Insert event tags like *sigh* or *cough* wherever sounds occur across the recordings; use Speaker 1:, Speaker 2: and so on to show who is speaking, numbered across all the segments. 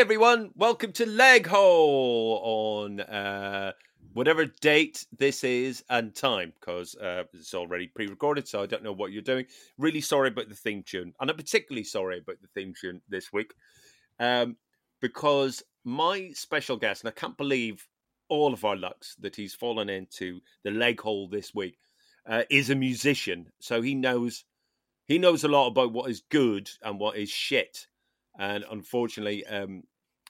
Speaker 1: Everyone, welcome to Leggehole on uh, whatever date this is and time, because uh, it's already pre-recorded, so I don't know what you're doing. Really sorry about the theme tune, and I'm particularly sorry about the theme tune this week, um, because my special guest, and I can't believe all of our lucks that he's fallen into the Leggehole this week, uh, is a musician, so he knows he knows a lot about what is good and what is shit and unfortunately, um,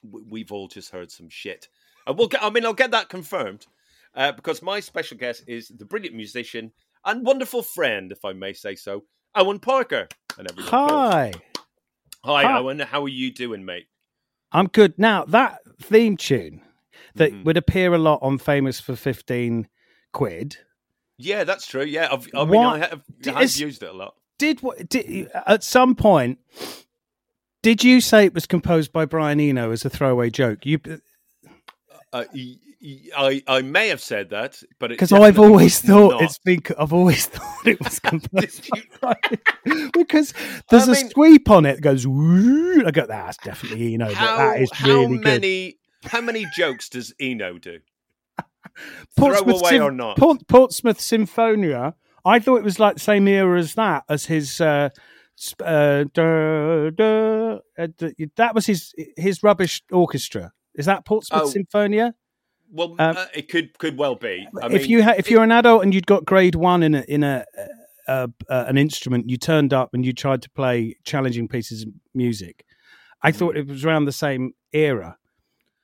Speaker 1: we've all just heard some shit. And we'll get. I mean, I'll get that confirmed uh, because my special guest is the brilliant musician and wonderful friend, if I may say so, Owen Parker. And everyone.
Speaker 2: Hi.
Speaker 1: hi,
Speaker 2: Hi.
Speaker 1: Owen. How are you doing, mate?
Speaker 2: I'm good. Now, that theme tune that
Speaker 1: Mhm.
Speaker 2: would appear a lot on Famous for 15 quid.
Speaker 1: Yeah, that's true. Yeah, I've, I mean,
Speaker 2: What-
Speaker 1: I have, I have
Speaker 2: Is-
Speaker 1: used it a lot.
Speaker 2: Did what did at some point did you say it was composed by Brian Eno as a throwaway joke? You
Speaker 1: Uh, I I may have said that, but
Speaker 2: because I've always thought
Speaker 1: not.
Speaker 2: it's been I've always *laughs* thought it was *laughs* composed by Brian because there's
Speaker 1: I
Speaker 2: a
Speaker 1: mean-
Speaker 2: sweep on it that goes "Woo." I go that's definitely Eno but
Speaker 1: How,
Speaker 2: that is
Speaker 1: how
Speaker 2: really good.
Speaker 1: many how many jokes does Eno do? *laughs*
Speaker 2: Portsmouth
Speaker 1: Throwaway
Speaker 2: Sym-
Speaker 1: or not?
Speaker 2: Port- Portsmouth Symphonia. I thought it was like the same era as that, as his. Uh, uh, duh, duh, uh, d- that was his his rubbish orchestra. Is that Portsmouth
Speaker 1: Oh,
Speaker 2: Symphonia?
Speaker 1: Well,
Speaker 2: Um,
Speaker 1: uh, it could could well be. I
Speaker 2: if
Speaker 1: mean,
Speaker 2: you ha- if you're an adult and you'd got grade one in a in a, uh uh, an instrument, you turned up and you tried to play challenging pieces of music. I thought
Speaker 1: Mm.
Speaker 2: it was around the same era,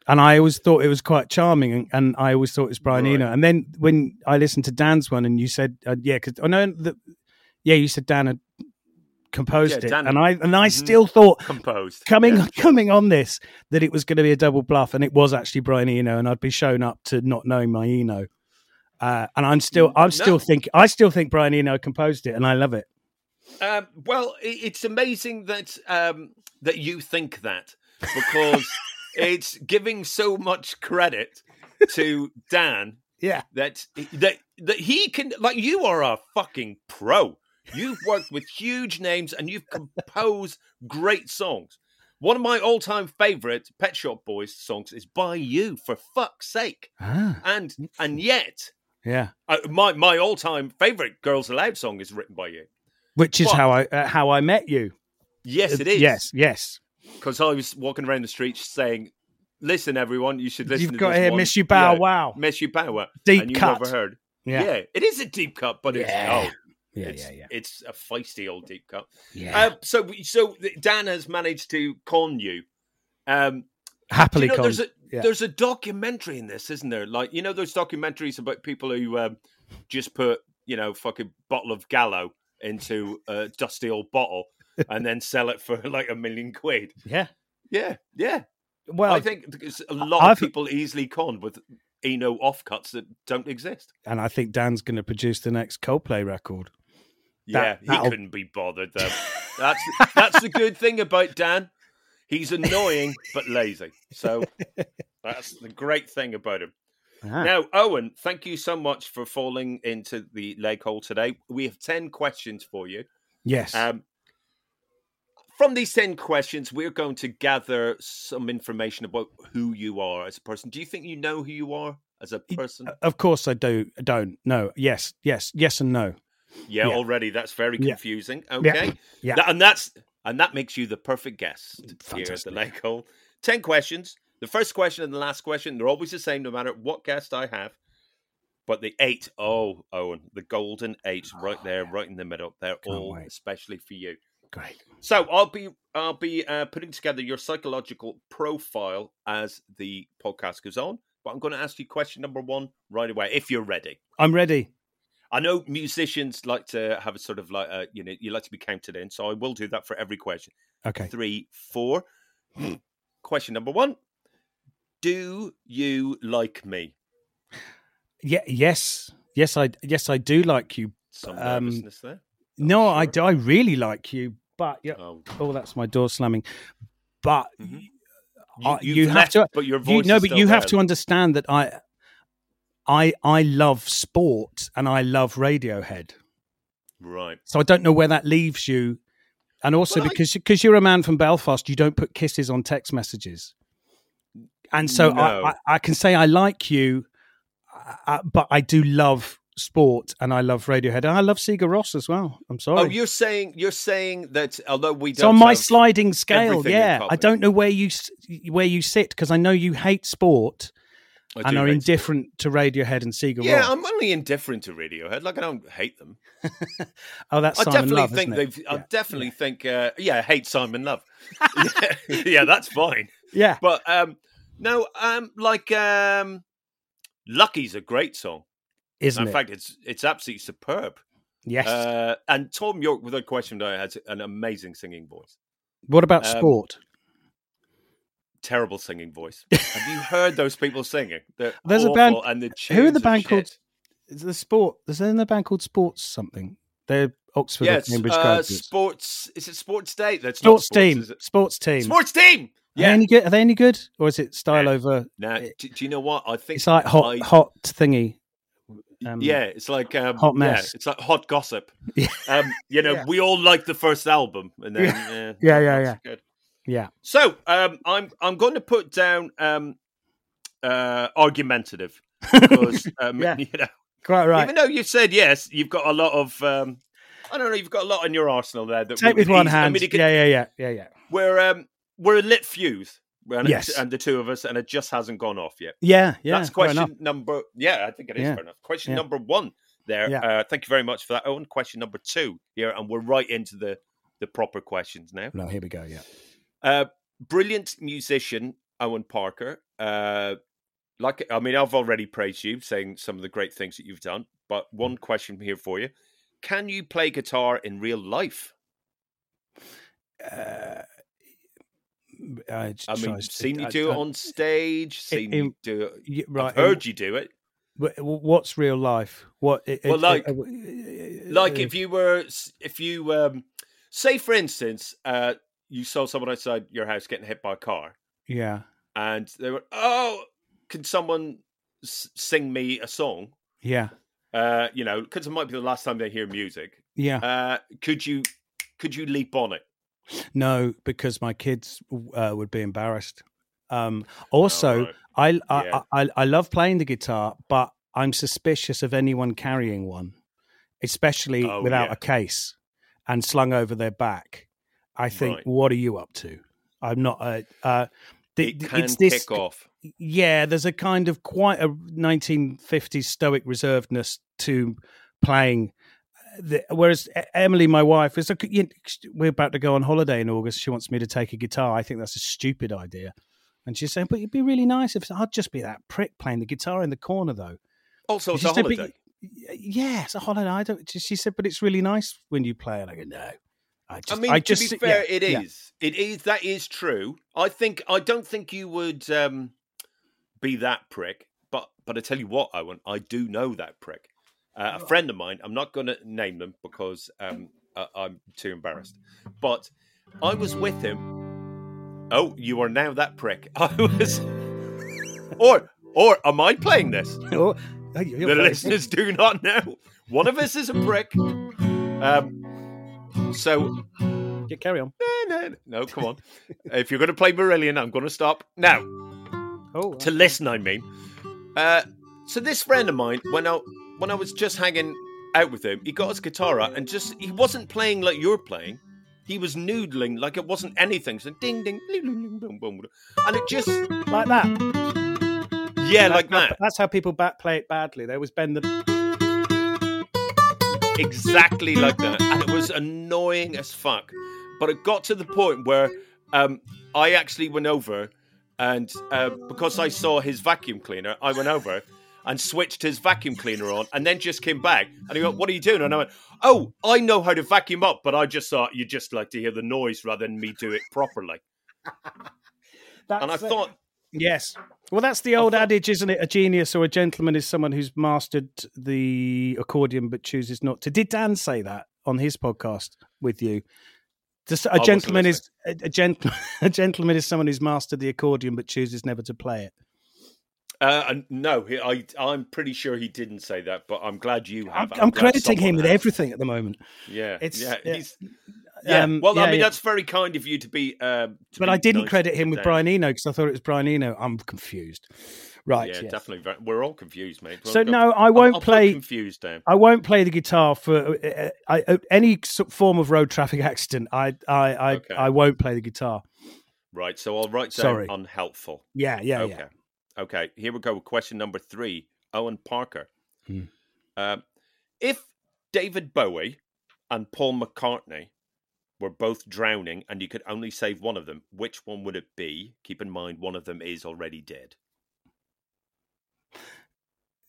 Speaker 2: and I always thought it was quite charming, and, and I always thought it was Brian
Speaker 1: Right.
Speaker 2: Eno. And then when I listened to Dan's one, and you said, uh, "Yeah," because I know that, yeah, you said Dan had composed
Speaker 1: Yeah,
Speaker 2: it, and I and I
Speaker 1: Mhm.
Speaker 2: still thought
Speaker 1: composed
Speaker 2: coming
Speaker 1: Yeah, sure.
Speaker 2: coming on this that it was going to be a double bluff, and it was actually Brian Eno, and I'd be shown up to not knowing my Eno. Uh, and I'm still, I'm still
Speaker 1: No.
Speaker 2: think, I still think Brian Eno composed it, and I love it.
Speaker 1: Um, well, it's amazing that um, that you think that because *laughs* it's giving so much credit to Dan *laughs*
Speaker 2: Yeah,
Speaker 1: that that that he can like you are a fucking pro. You've worked with huge names and you've composed great songs. One of my all-time favorite Pet Shop Boys songs is "By You." For fuck's sake!
Speaker 2: Ah,
Speaker 1: And and yet,
Speaker 2: yeah.
Speaker 1: uh, my my all-time favorite "Girls Aloud" song is written by you.
Speaker 2: Which is
Speaker 1: What?
Speaker 2: how I uh, how I met you.
Speaker 1: Yes, it is.
Speaker 2: Yes, yes.
Speaker 1: because I was walking around the streets saying, "Listen, everyone, you should listen."
Speaker 2: You've
Speaker 1: to
Speaker 2: got
Speaker 1: this
Speaker 2: to hear
Speaker 1: one."
Speaker 2: Miss You Bow
Speaker 1: Yeah,
Speaker 2: Wow.
Speaker 1: Miss You Bow Wow,
Speaker 2: Deep
Speaker 1: and you
Speaker 2: cut.
Speaker 1: never heard.
Speaker 2: Yeah.
Speaker 1: Yeah. it is a deep cut, but it's
Speaker 2: Yeah.
Speaker 1: oh,
Speaker 2: Yeah,
Speaker 1: it's,
Speaker 2: yeah, yeah.
Speaker 1: it's a feisty old deep cut.
Speaker 2: Yeah.
Speaker 1: Uh, so, so Dan has managed to con you. Um,
Speaker 2: Happily
Speaker 1: you know,
Speaker 2: con.
Speaker 1: there's a
Speaker 2: yeah.
Speaker 1: there's a documentary in this, isn't there? Like you know those documentaries about people who um, just put you know fucking bottle of Gallo into a dusty old bottle *laughs* and then sell it for like a million quid.
Speaker 2: yeah.
Speaker 1: Yeah, yeah.
Speaker 2: Well,
Speaker 1: I think a lot
Speaker 2: I've-
Speaker 1: of people easily con with Eno offcuts that don't exist.
Speaker 2: and I think Dan's going to produce the next Coldplay record.
Speaker 1: Yeah,
Speaker 2: That-
Speaker 1: he
Speaker 2: that'll-
Speaker 1: couldn't be bothered though. *laughs* That's that's the good thing about Dan. He's annoying but lazy. So that's the great thing about him.
Speaker 2: Ah.
Speaker 1: Now, Owen, thank you so much for falling into the Leggehole today. We have ten questions for you.
Speaker 2: yes.
Speaker 1: Um, from these 10 questions, we're going to gather some information about who you are as a person. Do you think you know who you are as a person?
Speaker 2: of course I do. I don't. No. Yes. Yes. Yes and no.
Speaker 1: Yeah,
Speaker 2: yeah.
Speaker 1: already that's very
Speaker 2: Yeah.
Speaker 1: confusing. Okay.
Speaker 2: Yeah.
Speaker 1: Th- and that's and that makes you the perfect guest here at the
Speaker 2: Fantastic.
Speaker 1: Leggehole. 10 questions. The first question and the last question, they're always the same no matter what guest I have. But the eight, oh, Owen, the golden eight right there, right in the middle. They're
Speaker 2: Can't
Speaker 1: all
Speaker 2: wait.
Speaker 1: especially for you.
Speaker 2: Great.
Speaker 1: So I'll be I'll be uh, putting together your psychological profile as the podcast goes on. But I'm going to ask you question number one right away, if you're ready.
Speaker 2: I'm ready.
Speaker 1: I know musicians like to have a sort of like a, you know you like to be counted in, so I will do that for every question.
Speaker 2: Okay.
Speaker 1: Three, four. question number one: Do you like me?
Speaker 2: Yeah. Yes. Yes. I. Yes. I do like you.
Speaker 1: Some
Speaker 2: Um,
Speaker 1: nervousness there.
Speaker 2: No. I do. I really like you. But yeah.
Speaker 1: Oh,
Speaker 2: Oh, that's my door slamming. But
Speaker 1: Mhm.
Speaker 2: uh,
Speaker 1: you've
Speaker 2: you have
Speaker 1: left,
Speaker 2: to.
Speaker 1: but your
Speaker 2: You,
Speaker 1: voice.
Speaker 2: no,
Speaker 1: is
Speaker 2: but you have to understand that I. I I love sport and I love Radiohead.
Speaker 1: Right.
Speaker 2: So I don't know where that leaves you. And also
Speaker 1: Well,
Speaker 2: because because you're a man from Belfast, you don't put kisses on text messages. And so
Speaker 1: No.
Speaker 2: I, I, I can say I like you, uh, but I do love sport and I love Radiohead and I love Sigur Rós as well. I'm sorry.
Speaker 1: Oh, you're saying you're saying that although we don't
Speaker 2: so on my sliding scale, yeah, I don't know where you where you sit because I know you hate sport and are indifferent to Radiohead and Sigur
Speaker 1: Yeah,
Speaker 2: Rós.
Speaker 1: I'm only indifferent to Radiohead. Like I don't hate them. *laughs*
Speaker 2: Oh, that's
Speaker 1: I
Speaker 2: Simon
Speaker 1: definitely
Speaker 2: Love,
Speaker 1: think they've. I
Speaker 2: Yeah.
Speaker 1: definitely think. Uh, yeah, I hate Simon Love. yeah, *laughs* *laughs* yeah, that's fine.
Speaker 2: Yeah,
Speaker 1: But um, no, um, like um, "Lucky's" a great song.
Speaker 2: isn't
Speaker 1: In
Speaker 2: it?
Speaker 1: In fact, it's it's absolutely superb.
Speaker 2: yes.
Speaker 1: Uh, and Thom Yorke, with without question, has an amazing singing voice.
Speaker 2: what about
Speaker 1: um,
Speaker 2: sport?
Speaker 1: Terrible singing voice. Have you heard those people singing? They're *laughs*
Speaker 2: There's a band-
Speaker 1: And the
Speaker 2: who are the band called? Is the sport? Is there a band called Sports something? They're Oxford or
Speaker 1: Yes,
Speaker 2: Cambridge
Speaker 1: uh,
Speaker 2: graduates.
Speaker 1: sports. Is it Sports Day? That's
Speaker 2: sports
Speaker 1: sports,
Speaker 2: team.
Speaker 1: is it?
Speaker 2: Sports team.
Speaker 1: Sports team.
Speaker 2: Are they
Speaker 1: Yeah.
Speaker 2: any good? Are they any good, or is it style
Speaker 1: Yeah.
Speaker 2: over?
Speaker 1: Now,
Speaker 2: it-
Speaker 1: do, do you know what I think?
Speaker 2: It's like hot,
Speaker 1: I-
Speaker 2: hot thingy. Um,
Speaker 1: yeah, it's like um,
Speaker 2: hot
Speaker 1: yeah,
Speaker 2: mess.
Speaker 1: it's like hot gossip. *laughs*
Speaker 2: Yeah.
Speaker 1: Um, you know,
Speaker 2: Yeah.
Speaker 1: we all like the first album, and then
Speaker 2: Yeah.
Speaker 1: yeah,
Speaker 2: Yeah, yeah. Yeah.
Speaker 1: So, um, I'm I'm going to put down um, uh, argumentative because *laughs* um,
Speaker 2: Yeah.
Speaker 1: you know,
Speaker 2: Quite right.
Speaker 1: even though you said yes, you've got a lot of um, I don't know, you've got a lot in your arsenal there. That
Speaker 2: Take with one
Speaker 1: eas- I
Speaker 2: hand.
Speaker 1: mean, could-
Speaker 2: yeah, yeah, yeah, yeah, yeah.
Speaker 1: We're um, we're a lit fuse. And,
Speaker 2: Yes.
Speaker 1: and the two of us, and it just hasn't gone off yet.
Speaker 2: Yeah, yeah.
Speaker 1: That's question number. Yeah, I think it is
Speaker 2: Yeah.
Speaker 1: fair enough. Question
Speaker 2: Yeah.
Speaker 1: number one. There.
Speaker 2: Yeah.
Speaker 1: Uh, thank you very much for that, Owen. Question number two here, and we're right into the the proper questions now.
Speaker 2: No, here we go. Yeah.
Speaker 1: Uh, brilliant musician Owen Parker. Uh, like I mean, I've already praised you, saying some of the great things that you've done. But one question here for you: Can you play guitar in real life?
Speaker 2: Uh, I,
Speaker 1: I mean, seen you
Speaker 2: I-
Speaker 1: do it on stage, seen
Speaker 2: in-
Speaker 1: you do it.
Speaker 2: right.
Speaker 1: I've heard you do it.
Speaker 2: What's real life? What? it-
Speaker 1: Well,
Speaker 2: it-
Speaker 1: like-
Speaker 2: uh,
Speaker 1: like
Speaker 2: uh,
Speaker 1: if you were if you um say for instance uh you saw someone outside your house getting hit by a car
Speaker 2: yeah,
Speaker 1: and they were oh can someone s- sing me a song
Speaker 2: yeah,
Speaker 1: uh you know because it might be the last time they hear music
Speaker 2: yeah.
Speaker 1: uh could you could you leap on it
Speaker 2: No, because my kids uh, would be embarrassed. Um, also,
Speaker 1: right.
Speaker 2: I, I,
Speaker 1: Yeah.
Speaker 2: I I love playing the guitar, but I'm suspicious of anyone carrying one, especially
Speaker 1: Oh,
Speaker 2: without
Speaker 1: yeah.
Speaker 2: a case and slung over their back. I think,
Speaker 1: Right.
Speaker 2: what are you up to? I'm not a. Uh, the-
Speaker 1: It can
Speaker 2: it's this,
Speaker 1: kick off.
Speaker 2: yeah, there's a kind of quite a 1950s stoic reservedness to playing. The, whereas Emily, my wife, is you we're about to go on holiday in August. She wants me to take a guitar. I think that's a stupid idea. And she's saying, but it'd be really nice if I'd just be that prick playing the guitar in the corner, though.
Speaker 1: Also, it's a holiday.
Speaker 2: y- Yeah, it's a holiday. I don't. She said, but it's really nice when you play. And I go, no. I just,
Speaker 1: I mean,
Speaker 2: just,
Speaker 1: to be
Speaker 2: yeah,
Speaker 1: fair, it is.
Speaker 2: yeah.
Speaker 1: It is. That is true. I think. I don't think you would um, be that prick. But but I tell you what, Owen, I do know that prick. Uh, a friend of mine. I'm not going to name them because um, I, I'm too embarrassed. But I was with him. Oh, you are now that prick. *laughs* I was. or or am I playing this? *laughs*
Speaker 2: Oh,
Speaker 1: the listeners do not know. One of us is a prick. Um, so
Speaker 2: Yeah, carry on.
Speaker 1: no, no, no, come on. *laughs* if you're going to play Marillion, I'm going to stop now.
Speaker 2: Oh,
Speaker 1: To listen, I mean. Uh, so this friend of mine, when I when I was just hanging out with him, he got his guitar out and just he wasn't playing like you're playing. He was noodling like it wasn't anything. So ding ding, ding, ding, ding, boom, boom, and it just
Speaker 2: like that.
Speaker 1: yeah, like
Speaker 2: how-
Speaker 1: that.
Speaker 2: That's how people back play it badly. There was bend the.
Speaker 1: Exactly like that, and it was annoying as fuck. But it got to the point where um, I actually went over, and uh, because I saw his vacuum cleaner, I went over and switched his vacuum cleaner on, and then just came back. And he went, "What are you doing?" And I went, "Oh, I know how to vacuum up, but I just thought you'd just like to hear the noise rather than me do it properly." *laughs* and I thought,
Speaker 2: Yes. Well, that's the old adage, isn't it? A genius or a gentleman is someone who's mastered the accordion but chooses not to. Did Dan say that on his podcast with you? Just a gentleman is a, a, gent- *laughs* a gentleman is someone who's mastered the accordion but chooses never to play it.
Speaker 1: uh, and no, he, I, I'm pretty sure he didn't say that, but I'm glad you
Speaker 2: I'm,
Speaker 1: have.
Speaker 2: I'm crediting him
Speaker 1: someone
Speaker 2: with
Speaker 1: has.
Speaker 2: everything at the moment.
Speaker 1: Yeah,
Speaker 2: It's-
Speaker 1: yeah,
Speaker 2: yeah.
Speaker 1: Yeah.
Speaker 2: Um,
Speaker 1: well, I mean,
Speaker 2: yeah.
Speaker 1: that's very kind of you to be. Um, to
Speaker 2: But
Speaker 1: be
Speaker 2: I didn't
Speaker 1: nice
Speaker 2: credit him with Brian Eno because I thought it was Brian Eno. I'm confused. Right.
Speaker 1: Yeah,
Speaker 2: yes.
Speaker 1: definitely. Very, we're all confused, mate. We're
Speaker 2: So
Speaker 1: all-
Speaker 2: no, I won't
Speaker 1: put
Speaker 2: play-
Speaker 1: confused down.
Speaker 2: I won't play the guitar for uh, uh, I, uh, any form of road traffic *laughs* accident. I I I,
Speaker 1: Okay.
Speaker 2: I won't play the guitar.
Speaker 1: Right. So I'll write down
Speaker 2: Sorry.
Speaker 1: unhelpful.
Speaker 2: Yeah, yeah,
Speaker 1: okay.
Speaker 2: yeah.
Speaker 1: Okay. Here we go. with Question number three. Owen Parker.
Speaker 2: Hmm.
Speaker 1: Um, if David Bowie and Paul McCartney were both drowning and you could only save one of them, which one would it be? Keep in mind, one of them is already dead.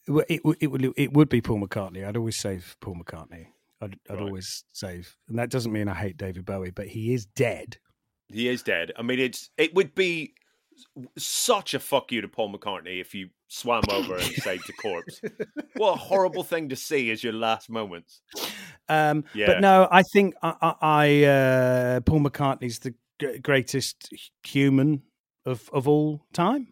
Speaker 2: Well, It, would- it would it would be Paul McCartney. I'd always save Paul McCartney. I'd, I'd
Speaker 1: Right.
Speaker 2: always save, and that doesn't mean I hate David Bowie, but he is dead.
Speaker 1: He is dead. I mean, it's it would be such a fuck you to Paul McCartney if you swam over and saved a corpse. What a horrible thing to see as your last moments.
Speaker 2: Um,
Speaker 1: Yeah.
Speaker 2: But no, I think I, I, I uh, Paul McCartney's the g- greatest human of of all time.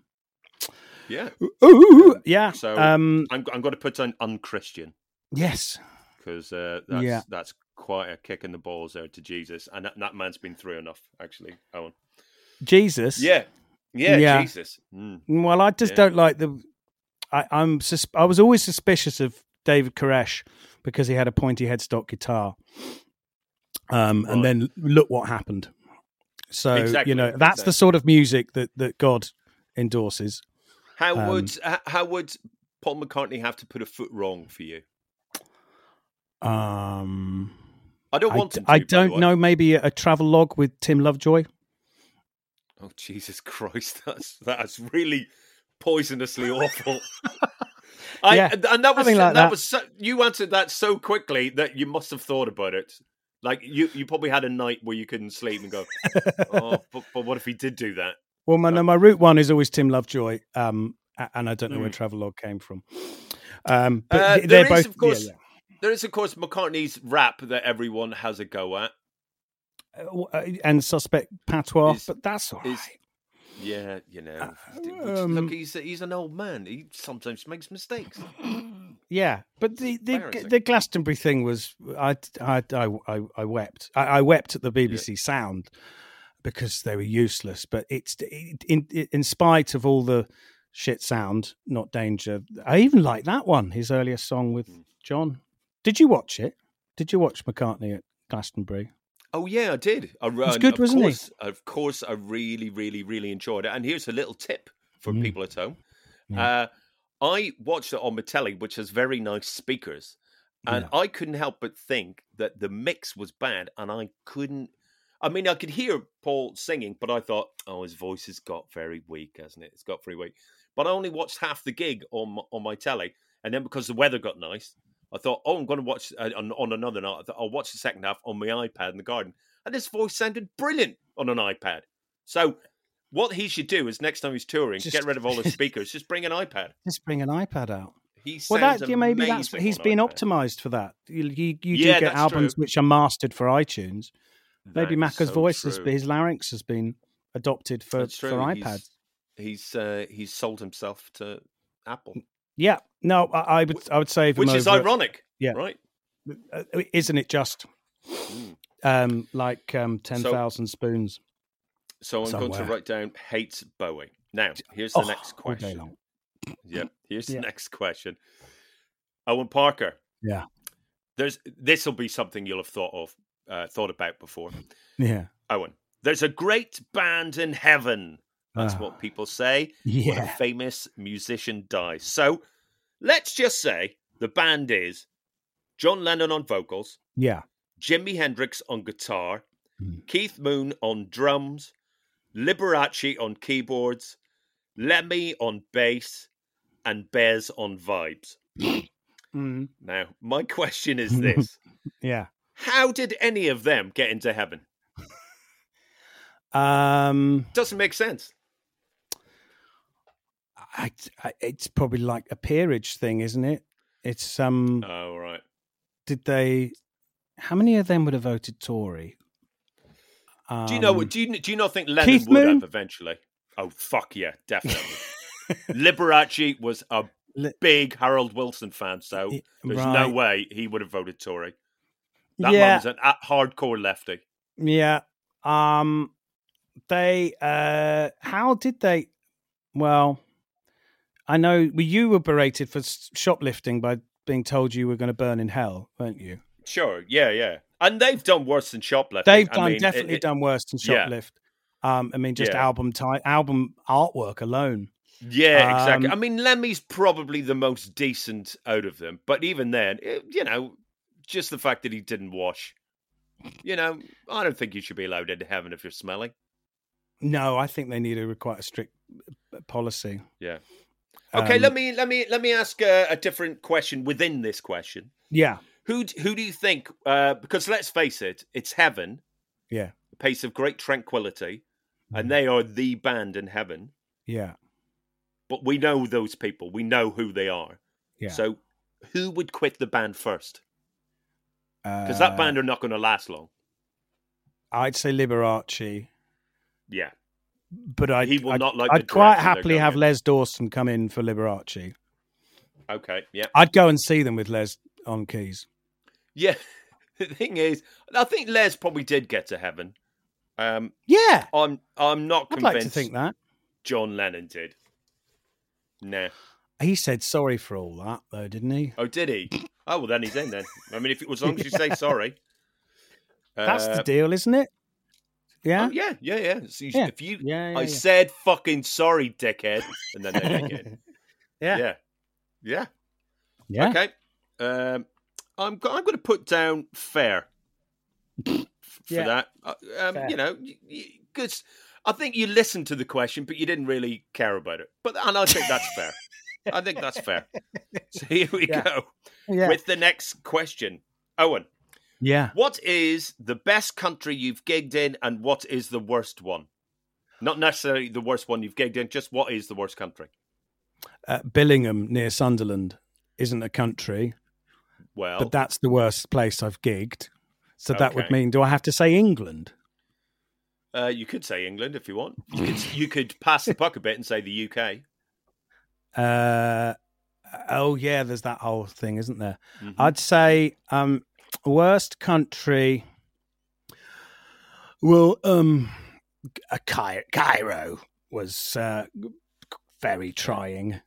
Speaker 1: Yeah.
Speaker 2: Ooh, yeah.
Speaker 1: So
Speaker 2: um,
Speaker 1: I'm I'm going to put on unchristian
Speaker 2: yes.
Speaker 1: because uh, that's
Speaker 2: Yeah.
Speaker 1: that's quite a kick in the balls there to Jesus, and that, that man's been through enough, actually. Owen.
Speaker 2: Jesus.
Speaker 1: Yeah. Yeah.
Speaker 2: Yeah.
Speaker 1: Jesus. Mm.
Speaker 2: Well, I just
Speaker 1: Yeah.
Speaker 2: don't like the. I, I'm. Sus- I was always suspicious of David Koresh because he had a pointy headstock guitar. Um,
Speaker 1: Right.
Speaker 2: and then look what happened. So
Speaker 1: Exactly,
Speaker 2: you know that's the sort of music that that God endorses.
Speaker 1: How
Speaker 2: Um,
Speaker 1: would how would Paul McCartney have to put a foot wrong for you?
Speaker 2: Um,
Speaker 1: I don't want him to,
Speaker 2: I don't know. Maybe a, a travel log with Tim Lovejoy.
Speaker 1: Oh Jesus Christ, *laughs* that's that's really poisonously awful. *laughs* I,
Speaker 2: Yeah,
Speaker 1: and that was
Speaker 2: something like
Speaker 1: that,
Speaker 2: that.
Speaker 1: was so, you answered that so quickly that you must have thought about it. Like you, you probably had a night where you couldn't sleep and go, *laughs* "Oh, but, but what if he did do that?"
Speaker 2: Well, my, no, my root one is always Tim Lovejoy, um, and I don't know where
Speaker 1: Mm.
Speaker 2: Travelog came from. Um, but
Speaker 1: Uh,
Speaker 2: they're
Speaker 1: is,
Speaker 2: both,
Speaker 1: of course,
Speaker 2: yeah,
Speaker 1: there is, of course, McCartney's rap that everyone has a go at.
Speaker 2: Uh, uh, and suspect patois,
Speaker 1: Is-
Speaker 2: but that's all right.
Speaker 1: is- Yeah, you know.
Speaker 2: Uh, um,
Speaker 1: look, he's he's an old man. He sometimes makes mistakes. *clears throat*
Speaker 2: Yeah, but the the, the Glastonbury thing was I I I I, wept. I, I wept at the BBC Sound because they were useless. But it's in in, in spite of all the shit sound, not danger. I even like that one. His earlier song with
Speaker 1: Hmm.
Speaker 2: John. Did you watch it? Did you watch McCartney at Glastonbury?
Speaker 1: Oh yeah, I did. I,
Speaker 2: was
Speaker 1: and
Speaker 2: good,
Speaker 1: of
Speaker 2: wasn't
Speaker 1: course, Of course, I really, really, really enjoyed it. And here's a little tip for
Speaker 2: Mm.
Speaker 1: people at home.
Speaker 2: Yeah.
Speaker 1: Uh, I watched it on my telly, which has very nice speakers, and I couldn't help but think that the mix was bad, and I couldn't. I mean, I could hear Paul singing, but I thought, oh, his voice has got very weak, hasn't it? It's got very weak. But I only watched half the gig on my, on my telly, and then because the weather got nice, I thought, oh, I'm going to watch uh, on, on another night. I thought, I'll watch the second half on my iPad in the garden, and his voice sounded brilliant on an iPad. So, what he should do is next time he's touring,
Speaker 2: Just-
Speaker 1: get rid of all the speakers, just bring an iPad.
Speaker 2: Just bring an iPad out.
Speaker 1: He
Speaker 2: Well, that yeah, maybe that's he's been
Speaker 1: iPad.
Speaker 2: optimized for that. You you, you
Speaker 1: Yeah,
Speaker 2: do get albums
Speaker 1: true.
Speaker 2: which are mastered for iTunes. Maybe
Speaker 1: That is
Speaker 2: Macca's
Speaker 1: so
Speaker 2: voice, has, his larynx has been adopted for for iPad.
Speaker 1: He's he's, uh, he's sold himself to Apple,
Speaker 2: Yeah, no, I, I would I would save
Speaker 1: which is
Speaker 2: over-
Speaker 1: ironic.
Speaker 2: Yeah.
Speaker 1: right.
Speaker 2: uh, isn't it just
Speaker 1: Mm.
Speaker 2: um, like um, ten thousand spoons?
Speaker 1: So I'm going to write down hates Bowie. Now, here's the
Speaker 2: Oh,
Speaker 1: next question. Yep, here's
Speaker 2: Yeah.
Speaker 1: the next question. Owen Parker.
Speaker 2: Yeah,
Speaker 1: There's this will be something you'll have thought of, uh, thought about before.
Speaker 2: yeah,
Speaker 1: Owen, there's a great band in heaven. That's
Speaker 2: Ah.
Speaker 1: what people say when a
Speaker 2: yeah.
Speaker 1: famous musician dies. So let's just say the band is John Lennon on vocals,
Speaker 2: Yeah,
Speaker 1: Jimi Hendrix on guitar,
Speaker 2: Mm.
Speaker 1: Keith Moon on drums, Liberace on keyboards, Lemmy on bass, and Bez on vibes.
Speaker 2: Mm,
Speaker 1: Now, my question is *laughs* this
Speaker 2: yeah.
Speaker 1: How did any of them get into heaven?
Speaker 2: Um,
Speaker 1: Doesn't make sense.
Speaker 2: I, I, it's probably like a peerage thing, isn't it? It's um.
Speaker 1: Oh, right.
Speaker 2: did they? How many of them would have voted Tory?
Speaker 1: Do you know
Speaker 2: Um,
Speaker 1: what? Do you, do you not think Lennon
Speaker 2: Keith
Speaker 1: would
Speaker 2: Moon?
Speaker 1: have eventually? Oh, fuck yeah, definitely. *laughs* Liberace was a big Harold Wilson fan, so there's no way he would have voted Tory. That
Speaker 2: yeah,
Speaker 1: man was an a- hardcore lefty.
Speaker 2: Yeah. Um they uh how did they well I know well, you were berated for shoplifting by being told you were going to burn in hell, weren't you?
Speaker 1: Sure, yeah, yeah. And they've done worse than shoplifting.
Speaker 2: They've
Speaker 1: I
Speaker 2: done
Speaker 1: mean,
Speaker 2: definitely
Speaker 1: it-
Speaker 2: done worse than
Speaker 1: yeah.
Speaker 2: shoplift. Um I mean just
Speaker 1: Yeah.
Speaker 2: album ti- album artwork alone.
Speaker 1: Yeah, exactly.
Speaker 2: Um,
Speaker 1: I mean, Lemmy's probably the most decent out of them, but even then, it, you know, just the fact that he didn't wash. You know, I don't think you should be allowed into heaven if you're smelling.
Speaker 2: No, I think they need a quite a strict uh, policy.
Speaker 1: Yeah. Okay,
Speaker 2: Um,
Speaker 1: let me let me let me ask a, a different question within this question.
Speaker 2: Yeah.
Speaker 1: Who who do you think? Uh, because let's face it, it's heaven,
Speaker 2: Yeah.
Speaker 1: a place of great tranquility,
Speaker 2: Mm.
Speaker 1: and they are the band in heaven.
Speaker 2: Yeah.
Speaker 1: But we know those people. We know who they are.
Speaker 2: Yeah.
Speaker 1: So, who would quit the band first? Because
Speaker 2: Uh,
Speaker 1: that band are not going to last long.
Speaker 2: I'd say Liberace.
Speaker 1: Yeah.
Speaker 2: But I
Speaker 1: He will
Speaker 2: I'd,
Speaker 1: not like
Speaker 2: I'd quite happily have
Speaker 1: in.
Speaker 2: Les Dawson come in for Liberace.
Speaker 1: Okay. Yeah.
Speaker 2: I'd go and see them with Les on keys.
Speaker 1: Yeah. *laughs* The thing is, I think Les probably did get to heaven. Um,
Speaker 2: Yeah,
Speaker 1: I'm I'm not
Speaker 2: I'd
Speaker 1: convinced
Speaker 2: like to think that.
Speaker 1: John Lennon did. Nah.
Speaker 2: He said sorry for all that, though, didn't he?
Speaker 1: Oh, did he? Oh, well, then he's in then. I mean, if as long as you say *laughs* sorry.
Speaker 2: That's
Speaker 1: Uh,
Speaker 2: the deal, isn't it? Yeah.
Speaker 1: Oh, yeah, yeah, yeah. So you,
Speaker 2: Yeah.
Speaker 1: If you,
Speaker 2: Yeah, yeah,
Speaker 1: I said fucking sorry, dickhead, and then they it. *laughs*
Speaker 2: yeah.
Speaker 1: Yeah, yeah.
Speaker 2: Yeah.
Speaker 1: Okay. Um, I'm go- I'm going to put down fair for that. Uh, um,
Speaker 2: Fair.
Speaker 1: you know, because I think you listened to the question, but you didn't really care about it. But and I think that's fair. I think that's fair. *laughs* So here we go
Speaker 2: Yeah.
Speaker 1: with the next question, Owen.
Speaker 2: Yeah.
Speaker 1: What is the best country you've gigged in, and what is the worst one? Not necessarily the worst one you've gigged in, just what is the worst country?
Speaker 2: Uh, Billingham near Sunderland isn't a country,
Speaker 1: Well,
Speaker 2: but that's the worst place I've gigged. So that would mean, do I have to say England?
Speaker 1: uh, you could say England if you want. You could, *laughs* you could pass the puck a bit and say the UK.
Speaker 2: Uh, oh yeah, there's that whole thing, isn't there?
Speaker 1: Mm-hmm.
Speaker 2: I'd say um, worst country. Well, um, Cai- Cairo was uh, very trying.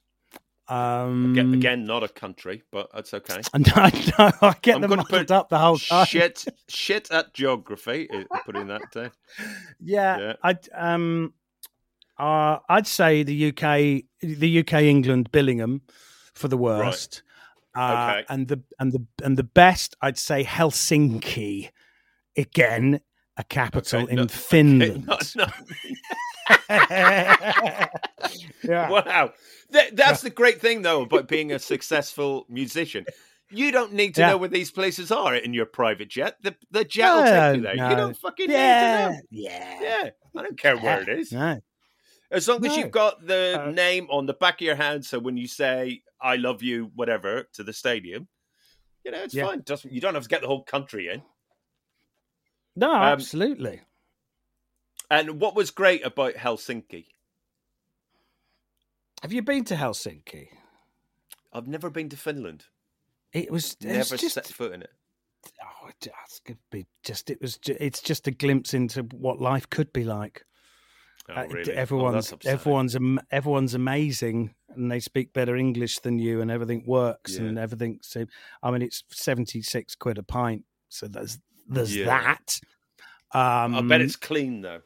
Speaker 2: Um,
Speaker 1: Again, again, not a country, but that's okay. *laughs*
Speaker 2: no, no, I get
Speaker 1: I'm
Speaker 2: them
Speaker 1: gonna
Speaker 2: muddled
Speaker 1: put
Speaker 2: up the whole time.
Speaker 1: shit, *laughs* shit at geography. uh, Putting that down.
Speaker 2: Yeah,
Speaker 1: Yeah.
Speaker 2: I'd um, uh, I'd say the UK, the UK England Billingham for the worst. Uh,
Speaker 1: Okay.
Speaker 2: and the and the and the best, I'd say Helsinki, again a capital
Speaker 1: Okay,
Speaker 2: in
Speaker 1: no- okay,
Speaker 2: Finland.
Speaker 1: no, no. *laughs* *laughs*
Speaker 2: yeah.
Speaker 1: Wow, That- that's the great thing though about being a successful musician. You don't need to
Speaker 2: Yeah.
Speaker 1: know where these places are in your private jet. The the jet will take you there. You don't fucking
Speaker 2: yeah,
Speaker 1: need to know.
Speaker 2: yeah,
Speaker 1: Yeah, I don't care where it is.
Speaker 2: No.
Speaker 1: As long as
Speaker 2: No.
Speaker 1: you've got the
Speaker 2: Uh,
Speaker 1: name on the back of your hand, so when you say "I love you," whatever to the stadium, you know it's
Speaker 2: Yeah.
Speaker 1: fine. Doesn't you don't have to get the whole country in.
Speaker 2: No,
Speaker 1: Um,
Speaker 2: absolutely.
Speaker 1: And what was great about Helsinki?
Speaker 2: Have you been to Helsinki?
Speaker 1: I've never been to Finland.
Speaker 2: It was, it was
Speaker 1: Never
Speaker 2: just
Speaker 1: set foot in it.
Speaker 2: oh, it could be just it was it's just a glimpse into what life could be like.
Speaker 1: Oh,
Speaker 2: Uh,
Speaker 1: really? Oh,
Speaker 2: Everyone's
Speaker 1: upsetting.
Speaker 2: everyone's everyone's amazing, and they speak better English than you, and everything works,
Speaker 1: Yeah.
Speaker 2: and everything. So, I mean, it's seventy six quid a pint, so there's there's
Speaker 1: Yeah.
Speaker 2: that. Um,
Speaker 1: I bet it's clean though.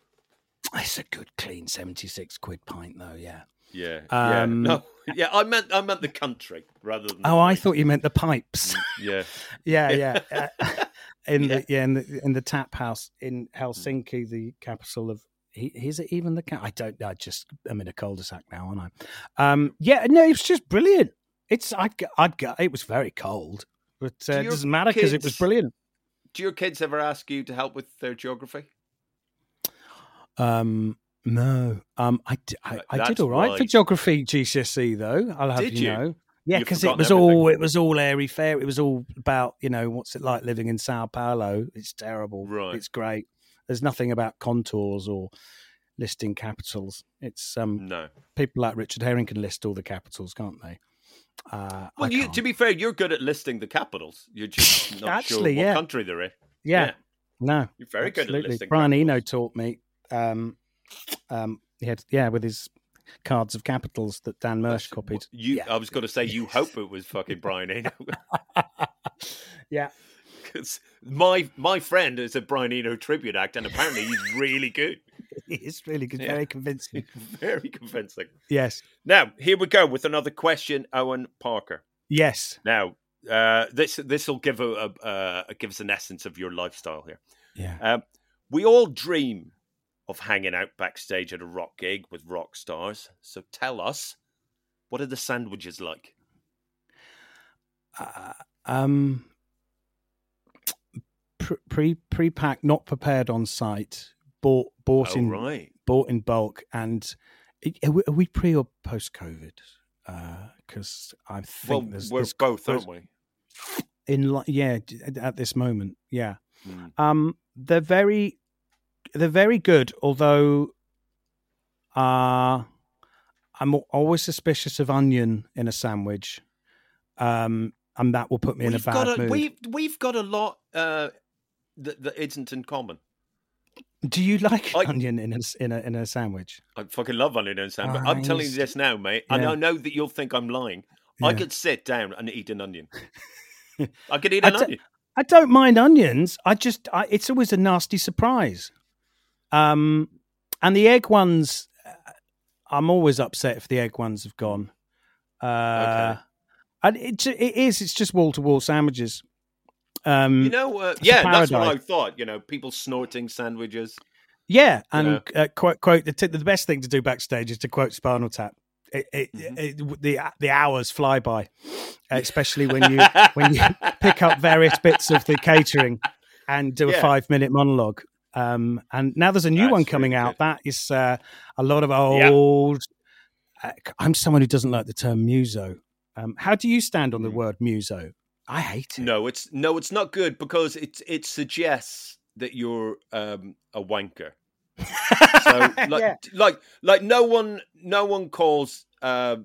Speaker 2: it's a good clean seventy six quid pint, though. Yeah.
Speaker 1: Yeah. yeah.
Speaker 2: Um,
Speaker 1: No. *laughs* Yeah. I meant I meant the country rather than.
Speaker 2: Oh, I thought you meant the pipes. *laughs*
Speaker 1: Yeah.
Speaker 2: yeah, yeah. *laughs* Uh, in
Speaker 1: Yeah.
Speaker 2: the yeah in the in the tap house in Helsinki, the capital of. He, is it even the cap? I don't. I just I'm in a cul-de-sac now, aren't I? Um, yeah, no, it was just brilliant. It's I'd I'd go, It was very cold, but uh, it doesn't matter because it was brilliant.
Speaker 1: Do your kids ever ask you to help with their geography?
Speaker 2: Um, no, um, I, I, I did all right for geography GCSE though. I'll have
Speaker 1: Did
Speaker 2: you
Speaker 1: you?
Speaker 2: know. Yeah, because it was
Speaker 1: everything.
Speaker 2: all it was all airy fair. It was all about you know what's it like living in Sao Paulo. It's terrible.
Speaker 1: Right.
Speaker 2: It's great. There's nothing about contours or listing capitals. It's um
Speaker 1: No.
Speaker 2: people like Richard Herring can list all the capitals, can't they? Uh,
Speaker 1: Well, you, to be fair, you're good at listing the capitals. You're just *laughs* not
Speaker 2: Actually,
Speaker 1: sure what
Speaker 2: yeah.
Speaker 1: country they're in.
Speaker 2: yeah,
Speaker 1: yeah.
Speaker 2: no,
Speaker 1: You're very good at
Speaker 2: absolutely.
Speaker 1: listing.
Speaker 2: Brian Eno taught me. Um, um, he had yeah with his cards of capitals that Dan Mersch copied.
Speaker 1: You,
Speaker 2: Yeah.
Speaker 1: I was going to say, you hope it was fucking Brian Eno. *laughs*
Speaker 2: yeah,
Speaker 1: 'Cause my my friend is a Brian Eno tribute act, and apparently he's really good, *laughs*
Speaker 2: it's really good,
Speaker 1: Yeah.
Speaker 2: very convincing. *laughs*
Speaker 1: very convincing.
Speaker 2: Yes,
Speaker 1: Now here we go with another question, Owen Parker.
Speaker 2: yes,
Speaker 1: Now uh, this this will give a, a uh, give us an essence of your lifestyle here.
Speaker 2: yeah.
Speaker 1: Um, we all dream of hanging out backstage at a rock gig with rock stars. So tell us, what are the sandwiches like?
Speaker 2: Uh, um, pre pre packed, not prepared on site. Bought bought
Speaker 1: Oh,
Speaker 2: in
Speaker 1: right.
Speaker 2: bought in bulk, and are we, are we pre or post COVID? Because I think
Speaker 1: Well,
Speaker 2: there's,
Speaker 1: we're
Speaker 2: there's
Speaker 1: both,
Speaker 2: there's-
Speaker 1: aren't we?
Speaker 2: in yeah at this moment yeah
Speaker 1: Mm.
Speaker 2: um they're very they're very good although uh i'm always suspicious of onion in a sandwich um and that will put me in a bad
Speaker 1: a,
Speaker 2: mood
Speaker 1: we've we've got a lot uh, that, that isn't in common.
Speaker 2: do you like
Speaker 1: I-
Speaker 2: onion in a in a in a sandwich
Speaker 1: I fucking love onion and sand, but I'm telling you this now, mate, and I know that you'll think I'm lying. I could sit down and eat an onion. *laughs* I could eat
Speaker 2: I
Speaker 1: an onion.
Speaker 2: I don't mind onions. I just, I, it's always a nasty surprise. Um, and the egg ones, uh, I'm always upset if the egg ones have gone. Uh, And it, it is, it's just wall to wall sandwiches. Um,
Speaker 1: You know, uh, yeah, that's what I thought. You know, people snorting sandwiches.
Speaker 2: yeah, and Uh, quote, quote the, t- the best thing to do backstage is to quote Spinal Tap. It, it,
Speaker 1: Mm-hmm.
Speaker 2: it, the the hours fly by, *laughs* especially when you when you pick up various bits of the catering and do a five minute monologue. Um, and now there's a new
Speaker 1: That's
Speaker 2: one coming
Speaker 1: really
Speaker 2: out.
Speaker 1: good.
Speaker 2: That is uh, a lot of old. Uh, I'm someone who doesn't like the term muso. Um, how do you stand on the word muso? I hate it.
Speaker 1: No, it's no, it's not good because it it suggests that you're um, a wanker. So *laughs* like
Speaker 2: Yeah.
Speaker 1: like like no one no one calls uh,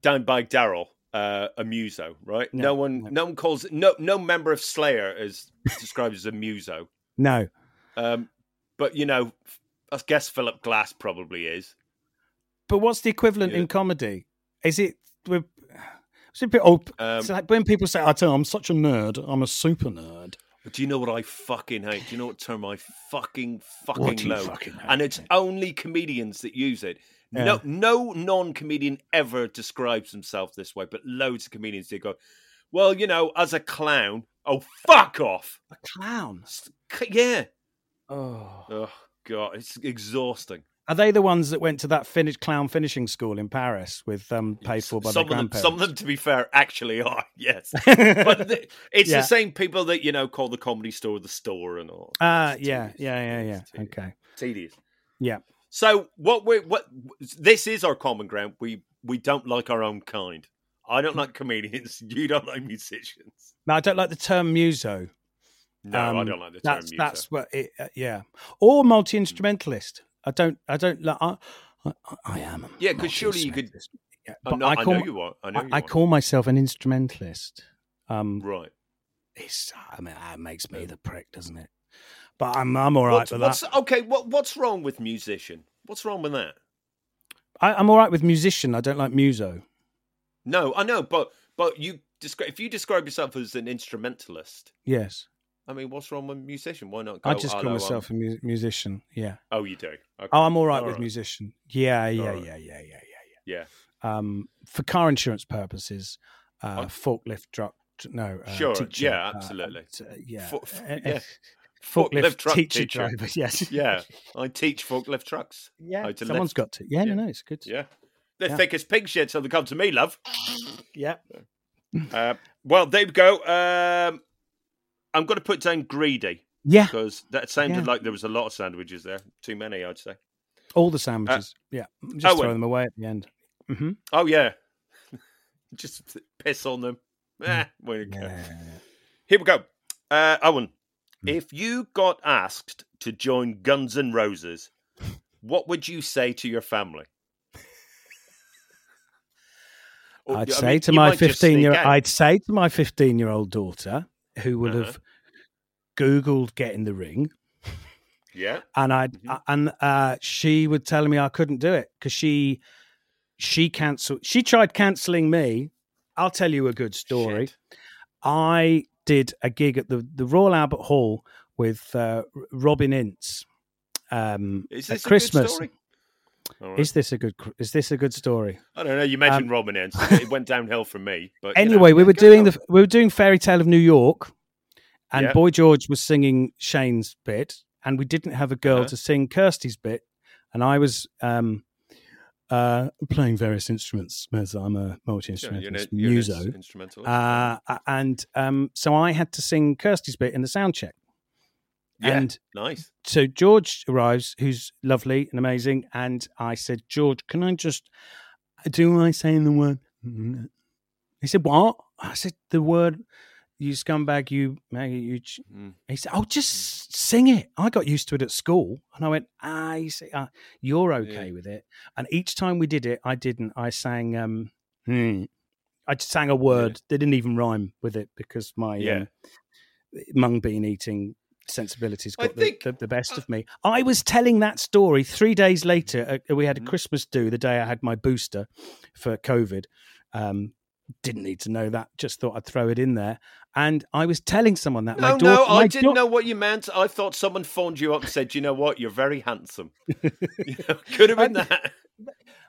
Speaker 1: down by Daryl uh, a muso, right?
Speaker 2: No,
Speaker 1: No, one,
Speaker 2: no.
Speaker 1: no. one calls no no member of Slayer is described as a muso.
Speaker 2: No.
Speaker 1: Um, but you know, I guess Philip Glass probably is.
Speaker 2: But what's the equivalent
Speaker 1: Yeah.
Speaker 2: in comedy? Is it with it's a bit old.
Speaker 1: Um,
Speaker 2: it's like when people say, "I tell you, I'm such a nerd. I'm a super nerd."
Speaker 1: Do you know what I fucking hate? Do you know what term I fucking fucking
Speaker 2: What do you
Speaker 1: loathe?
Speaker 2: fucking
Speaker 1: and it's only comedians that use it.
Speaker 2: Yeah.
Speaker 1: No, no non-comedian ever describes himself this way, but loads of comedians do go. Well, you know, as a clown. Oh, fuck off!
Speaker 2: A clown.
Speaker 1: Yeah.
Speaker 2: Oh.
Speaker 1: Oh god, it's exhausting.
Speaker 2: Are they the ones that went to that finish clown finishing school in Paris with um paid for by
Speaker 1: some
Speaker 2: their
Speaker 1: of them,
Speaker 2: grandparents?
Speaker 1: some of them, to be fair, actually are. *laughs* Yes, *laughs* but the, it's
Speaker 2: Yeah.
Speaker 1: the same people that you know call the comedy store the store and all.
Speaker 2: Ah,
Speaker 1: It's
Speaker 2: yeah, yeah, yeah, yeah.
Speaker 1: Tedious.
Speaker 2: Okay.
Speaker 1: tedious.
Speaker 2: Yeah.
Speaker 1: So what we what this is our common ground. We we don't like our own kind. I don't like comedians. *laughs* You don't like musicians.
Speaker 2: No, I don't like the term muso.
Speaker 1: No, I
Speaker 2: Um,
Speaker 1: don't like the term
Speaker 2: That's
Speaker 1: muso.
Speaker 2: that's what it. Uh, yeah, or multi instrumentalist. I don't. I don't. like I, I, I am.
Speaker 1: Yeah, because surely you could- I
Speaker 2: but I
Speaker 1: I
Speaker 2: call,
Speaker 1: know you are. I know you
Speaker 2: I, I call myself an instrumentalist. Um,
Speaker 1: right.
Speaker 2: it's, I mean, that makes me the prick, doesn't it? But I'm I'm all right
Speaker 1: What's,
Speaker 2: with
Speaker 1: what's
Speaker 2: that.
Speaker 1: okay? What what's wrong with musician? What's wrong with that?
Speaker 2: I, I'm all right with musician. I don't like muso.
Speaker 1: No, I know, but but you describe if you describe yourself as an instrumentalist.
Speaker 2: Yes,
Speaker 1: I mean, what's wrong with musician? Why not? Go,
Speaker 2: I just call myself a mu- musician. Yeah.
Speaker 1: Oh, you do. Okay.
Speaker 2: Oh, I'm all right
Speaker 1: All
Speaker 2: with
Speaker 1: right.
Speaker 2: musician. Yeah, yeah,
Speaker 1: right.
Speaker 2: yeah, yeah, yeah, yeah.
Speaker 1: Yeah.
Speaker 2: um, for car insurance purposes, uh,
Speaker 1: Oh.
Speaker 2: forklift truck. No, uh,
Speaker 1: Sure,
Speaker 2: teacher,
Speaker 1: yeah,
Speaker 2: uh,
Speaker 1: absolutely.
Speaker 2: t- yeah,
Speaker 1: Fo-
Speaker 2: Uh, uh, *laughs*
Speaker 1: yeah. *laughs*
Speaker 2: forklift,
Speaker 1: Forklift truck
Speaker 2: teacher,
Speaker 1: teacher.
Speaker 2: driver. *laughs* Yes,
Speaker 1: Yeah, I teach forklift trucks.
Speaker 2: yeah. Someone's
Speaker 1: lift.
Speaker 2: got to. Yeah,
Speaker 1: Yeah.
Speaker 2: no, no, it's good.
Speaker 1: Yeah, they're
Speaker 2: Yeah.
Speaker 1: thick as pig shit, so they come to me, love.
Speaker 2: yeah.
Speaker 1: Uh, well, there we go. Um, I'm going to put down greedy
Speaker 2: Yeah,
Speaker 1: because that sounded
Speaker 2: Yeah.
Speaker 1: like there was a lot of sandwiches there. Too many, I'd say.
Speaker 2: all the sandwiches. yeah, just
Speaker 1: Owen.
Speaker 2: throw them away at the end. hmm
Speaker 1: Oh yeah, *laughs* just piss on them. Eh, where you go. Here we go. Uh, Owen,
Speaker 2: Hmm.
Speaker 1: if you got asked to join Guns N' Roses, what would you say to your family? Or,
Speaker 2: I'd
Speaker 1: I
Speaker 2: say
Speaker 1: mean,
Speaker 2: to my fifteen year,
Speaker 1: out.
Speaker 2: I'd say to my fifteen year old daughter who would
Speaker 1: Uh-huh.
Speaker 2: have googled get in the ring.
Speaker 1: yeah,
Speaker 2: and I
Speaker 1: Mhm.
Speaker 2: and uh, she would tell me I couldn't do it because she she cancelled. She tried cancelling me. I'll tell you a good story.
Speaker 1: Shit.
Speaker 2: I did a gig at the the Royal Albert Hall with uh, Robin Ince. Um,
Speaker 1: Is
Speaker 2: at
Speaker 1: this a good
Speaker 2: Christmas.
Speaker 1: right.
Speaker 2: Is this a good? Is this a good story?
Speaker 1: I don't know. You mentioned
Speaker 2: um,
Speaker 1: Robin Ince. *laughs* It went downhill for me. But you know,
Speaker 2: Anyway, we were doing
Speaker 1: on.
Speaker 2: the we were doing Fairy Tale of New York, and
Speaker 1: Yeah.
Speaker 2: Boy George was singing Shane's bit, and we didn't have a girl
Speaker 1: Uh-huh.
Speaker 2: to sing Kirsty's bit, and I was um, uh, playing various instruments as I'm a multi
Speaker 1: Sure, you're an-
Speaker 2: instrumentalist,
Speaker 1: you're
Speaker 2: muso,
Speaker 1: instrumentalist.
Speaker 2: uh, and um, so I had to sing Kirsty's bit in the sound check.
Speaker 1: yeah,
Speaker 2: And
Speaker 1: nice.
Speaker 2: so George arrives, who's lovely and amazing, and I said, George, can I just do I say the word? He said, What? I said, The word, you scumbag, you maggot, you. ch-"
Speaker 1: Mm.
Speaker 2: He said, Oh, just sing it. I got used to it at school. And I went, Ah, you see, uh, you're okay
Speaker 1: Yeah.
Speaker 2: with it. And each time we did it, I didn't. I sang, um, hmm. I just sang a word. They didn't even rhyme with it because my
Speaker 1: Yeah.
Speaker 2: um, mung bean eating sensibilities got the, the, the best of me. I was telling that story three days later. Uh, we had a
Speaker 1: Mhm.
Speaker 2: Christmas do the day I had my booster for COVID. Um, didn't need to know that. Just thought I'd throw it in there. And I was telling someone that
Speaker 1: No,
Speaker 2: my
Speaker 1: no. I didn't
Speaker 2: dau-
Speaker 1: know what you meant. I thought someone phoned you up and said, "You know what? You're very handsome." *laughs* You know, could have been
Speaker 2: And-
Speaker 1: that.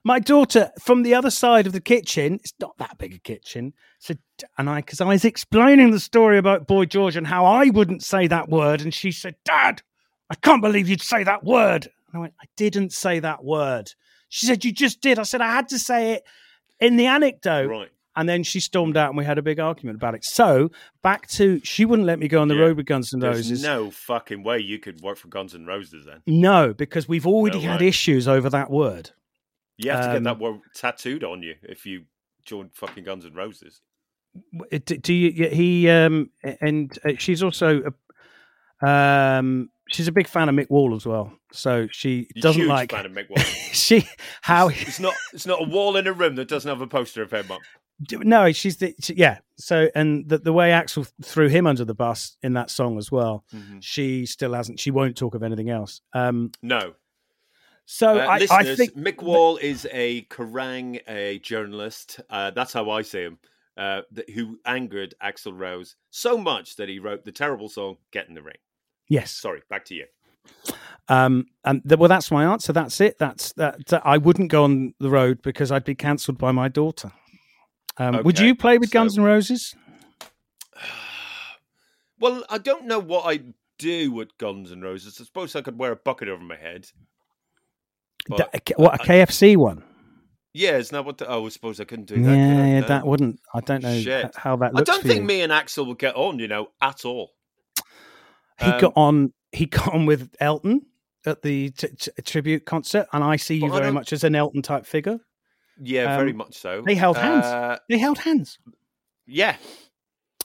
Speaker 2: my daughter from the other side of the kitchen it's not that big a kitchen said and i because i was explaining the story about boy george and how i wouldn't say that word and she said dad i can't believe you'd say that word and i went i didn't say that word she said you just did i said i had to say it in the anecdote
Speaker 1: Right.
Speaker 2: And then she stormed out and we had a big argument about it so back to she wouldn't let me go on the
Speaker 1: Yeah.
Speaker 2: road with guns and
Speaker 1: There's
Speaker 2: roses
Speaker 1: no fucking way you could work for Guns N' Roses then.
Speaker 2: no because we've already
Speaker 1: No
Speaker 2: had issues over that word
Speaker 1: You have to get
Speaker 2: Um,
Speaker 1: that word tattooed on you if you join fucking Guns N' Roses.
Speaker 2: Do, you? He um, and uh, she's also a, um, she's a big fan of Mick Wall as well. So she
Speaker 1: You're
Speaker 2: doesn't like
Speaker 1: fan of Mick *laughs* Wall.
Speaker 2: she how
Speaker 1: it's not. It's not a wall in a room that doesn't have a poster of him up.
Speaker 2: No, she's the she- yeah. So and the the way Axl threw him under the bus in that song as well.
Speaker 1: Mhm.
Speaker 2: She still hasn't. She won't talk of anything else. Um.
Speaker 1: No.
Speaker 2: So
Speaker 1: Uh,
Speaker 2: I, I think
Speaker 1: Mick Wall is a Kerrang a journalist. Uh, that's how I see him. Uh, that, who angered Axl Rose so much that he wrote the terrible song "Get in the Ring."
Speaker 2: yes.
Speaker 1: Sorry, back to you.
Speaker 2: Um. And th- well, that's my answer. That's it. That's that. that- I wouldn't go on the road because I'd be cancelled by my daughter. Um, Would you play with
Speaker 1: so-
Speaker 2: Guns N' Roses? *sighs*
Speaker 1: Well, I don't know what I'd do with Guns N' Roses. I suppose I could wear a bucket over my head. But,
Speaker 2: what a KFC one?
Speaker 1: yeah, isn't that what? The, oh, I suppose I couldn't do
Speaker 2: Yeah,
Speaker 1: that. I?
Speaker 2: yeah, that wouldn't. I don't know
Speaker 1: Shit.
Speaker 2: how that
Speaker 1: I don't think
Speaker 2: you.
Speaker 1: me and Axl would get on, you know, at all.
Speaker 2: He
Speaker 1: Um,
Speaker 2: got on. He *laughs* got on with Elton at the t- t- tribute concert, and I see you very much as an Elton type figure.
Speaker 1: Yeah, very
Speaker 2: Um,
Speaker 1: much so.
Speaker 2: they held hands.
Speaker 1: Uh,
Speaker 2: They held hands.
Speaker 1: yeah,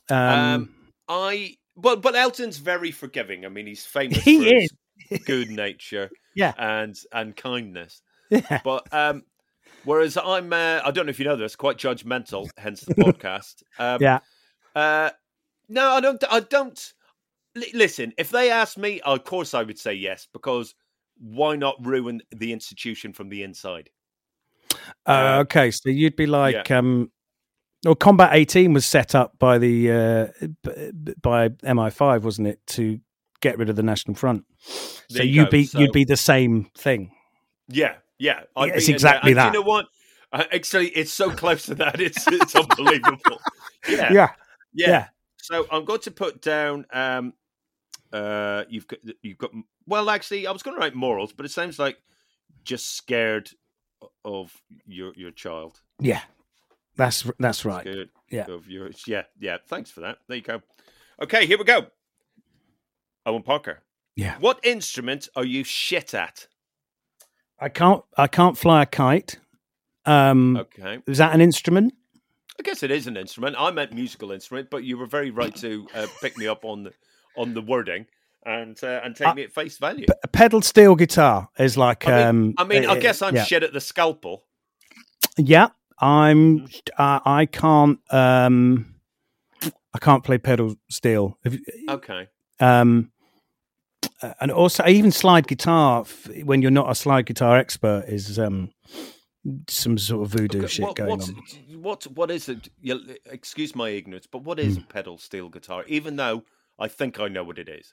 Speaker 2: Um,
Speaker 1: Um, I but but Elton's very forgiving. I mean, he's famous
Speaker 2: He
Speaker 1: for
Speaker 2: is.
Speaker 1: his *laughs* good nature,
Speaker 2: Yeah.
Speaker 1: and and kindness.
Speaker 2: yeah.
Speaker 1: But um, whereas I'm, uh, I don't know if you know this, quite judgmental. Hence the podcast. *laughs* Um,
Speaker 2: Yeah.
Speaker 1: Uh, no, I don't. I don't. li- Listen, if they asked me, of course I would say yes because why not ruin the institution from the inside?
Speaker 2: Uh,
Speaker 1: uh,
Speaker 2: okay, so you'd be like, um, well, Combat 18 was set up by the uh, by MI5, wasn't it, to get rid of the National Front? So
Speaker 1: you
Speaker 2: you'd
Speaker 1: go,
Speaker 2: be
Speaker 1: so-
Speaker 2: you'd be the same thing.
Speaker 1: Yeah, yeah. I'd
Speaker 2: Yeah, it's
Speaker 1: be
Speaker 2: exactly. That.
Speaker 1: You know what? Uh, actually, it's so close to that. *laughs* It's it's unbelievable. Yeah,
Speaker 2: Yeah,
Speaker 1: yeah.
Speaker 2: yeah.
Speaker 1: So I'm going to put down. Um, uh, you've got you've got. Well, actually, I was going to write morals, but it sounds like just scared of your your child.
Speaker 2: yeah. That's that's right.
Speaker 1: Scared
Speaker 2: Yeah.
Speaker 1: Of your yeah yeah. Thanks for that. There you go. Okay, here we go. Owen Parker.
Speaker 2: Yeah.
Speaker 1: What instrument are you shit at?
Speaker 2: I can't I can't fly a kite. Um,
Speaker 1: Okay.
Speaker 2: is that an instrument?
Speaker 1: I guess it is an instrument. I meant musical instrument, but you were very right to uh, pick me up on the on the wording and uh, and take
Speaker 2: Uh,
Speaker 1: me at face value.
Speaker 2: A pedal steel guitar is like.
Speaker 1: I mean,
Speaker 2: um,
Speaker 1: I, mean, I
Speaker 2: uh,
Speaker 1: guess I'm
Speaker 2: yeah.
Speaker 1: shit at the scalpel.
Speaker 2: Yeah, I'm.
Speaker 1: Mm-hmm.
Speaker 2: Uh, I can't. Um, I can't play pedal steel. If-
Speaker 1: Okay.
Speaker 2: Um, uh, and also, even slide guitar. When you're not a slide guitar expert, is um, some sort of voodoo
Speaker 1: Okay,
Speaker 2: shit
Speaker 1: what,
Speaker 2: going
Speaker 1: what's,
Speaker 2: on.
Speaker 1: What what is it? Excuse my ignorance, but what is
Speaker 2: Hmm.
Speaker 1: a pedal steel guitar? Even though I think I know what it is.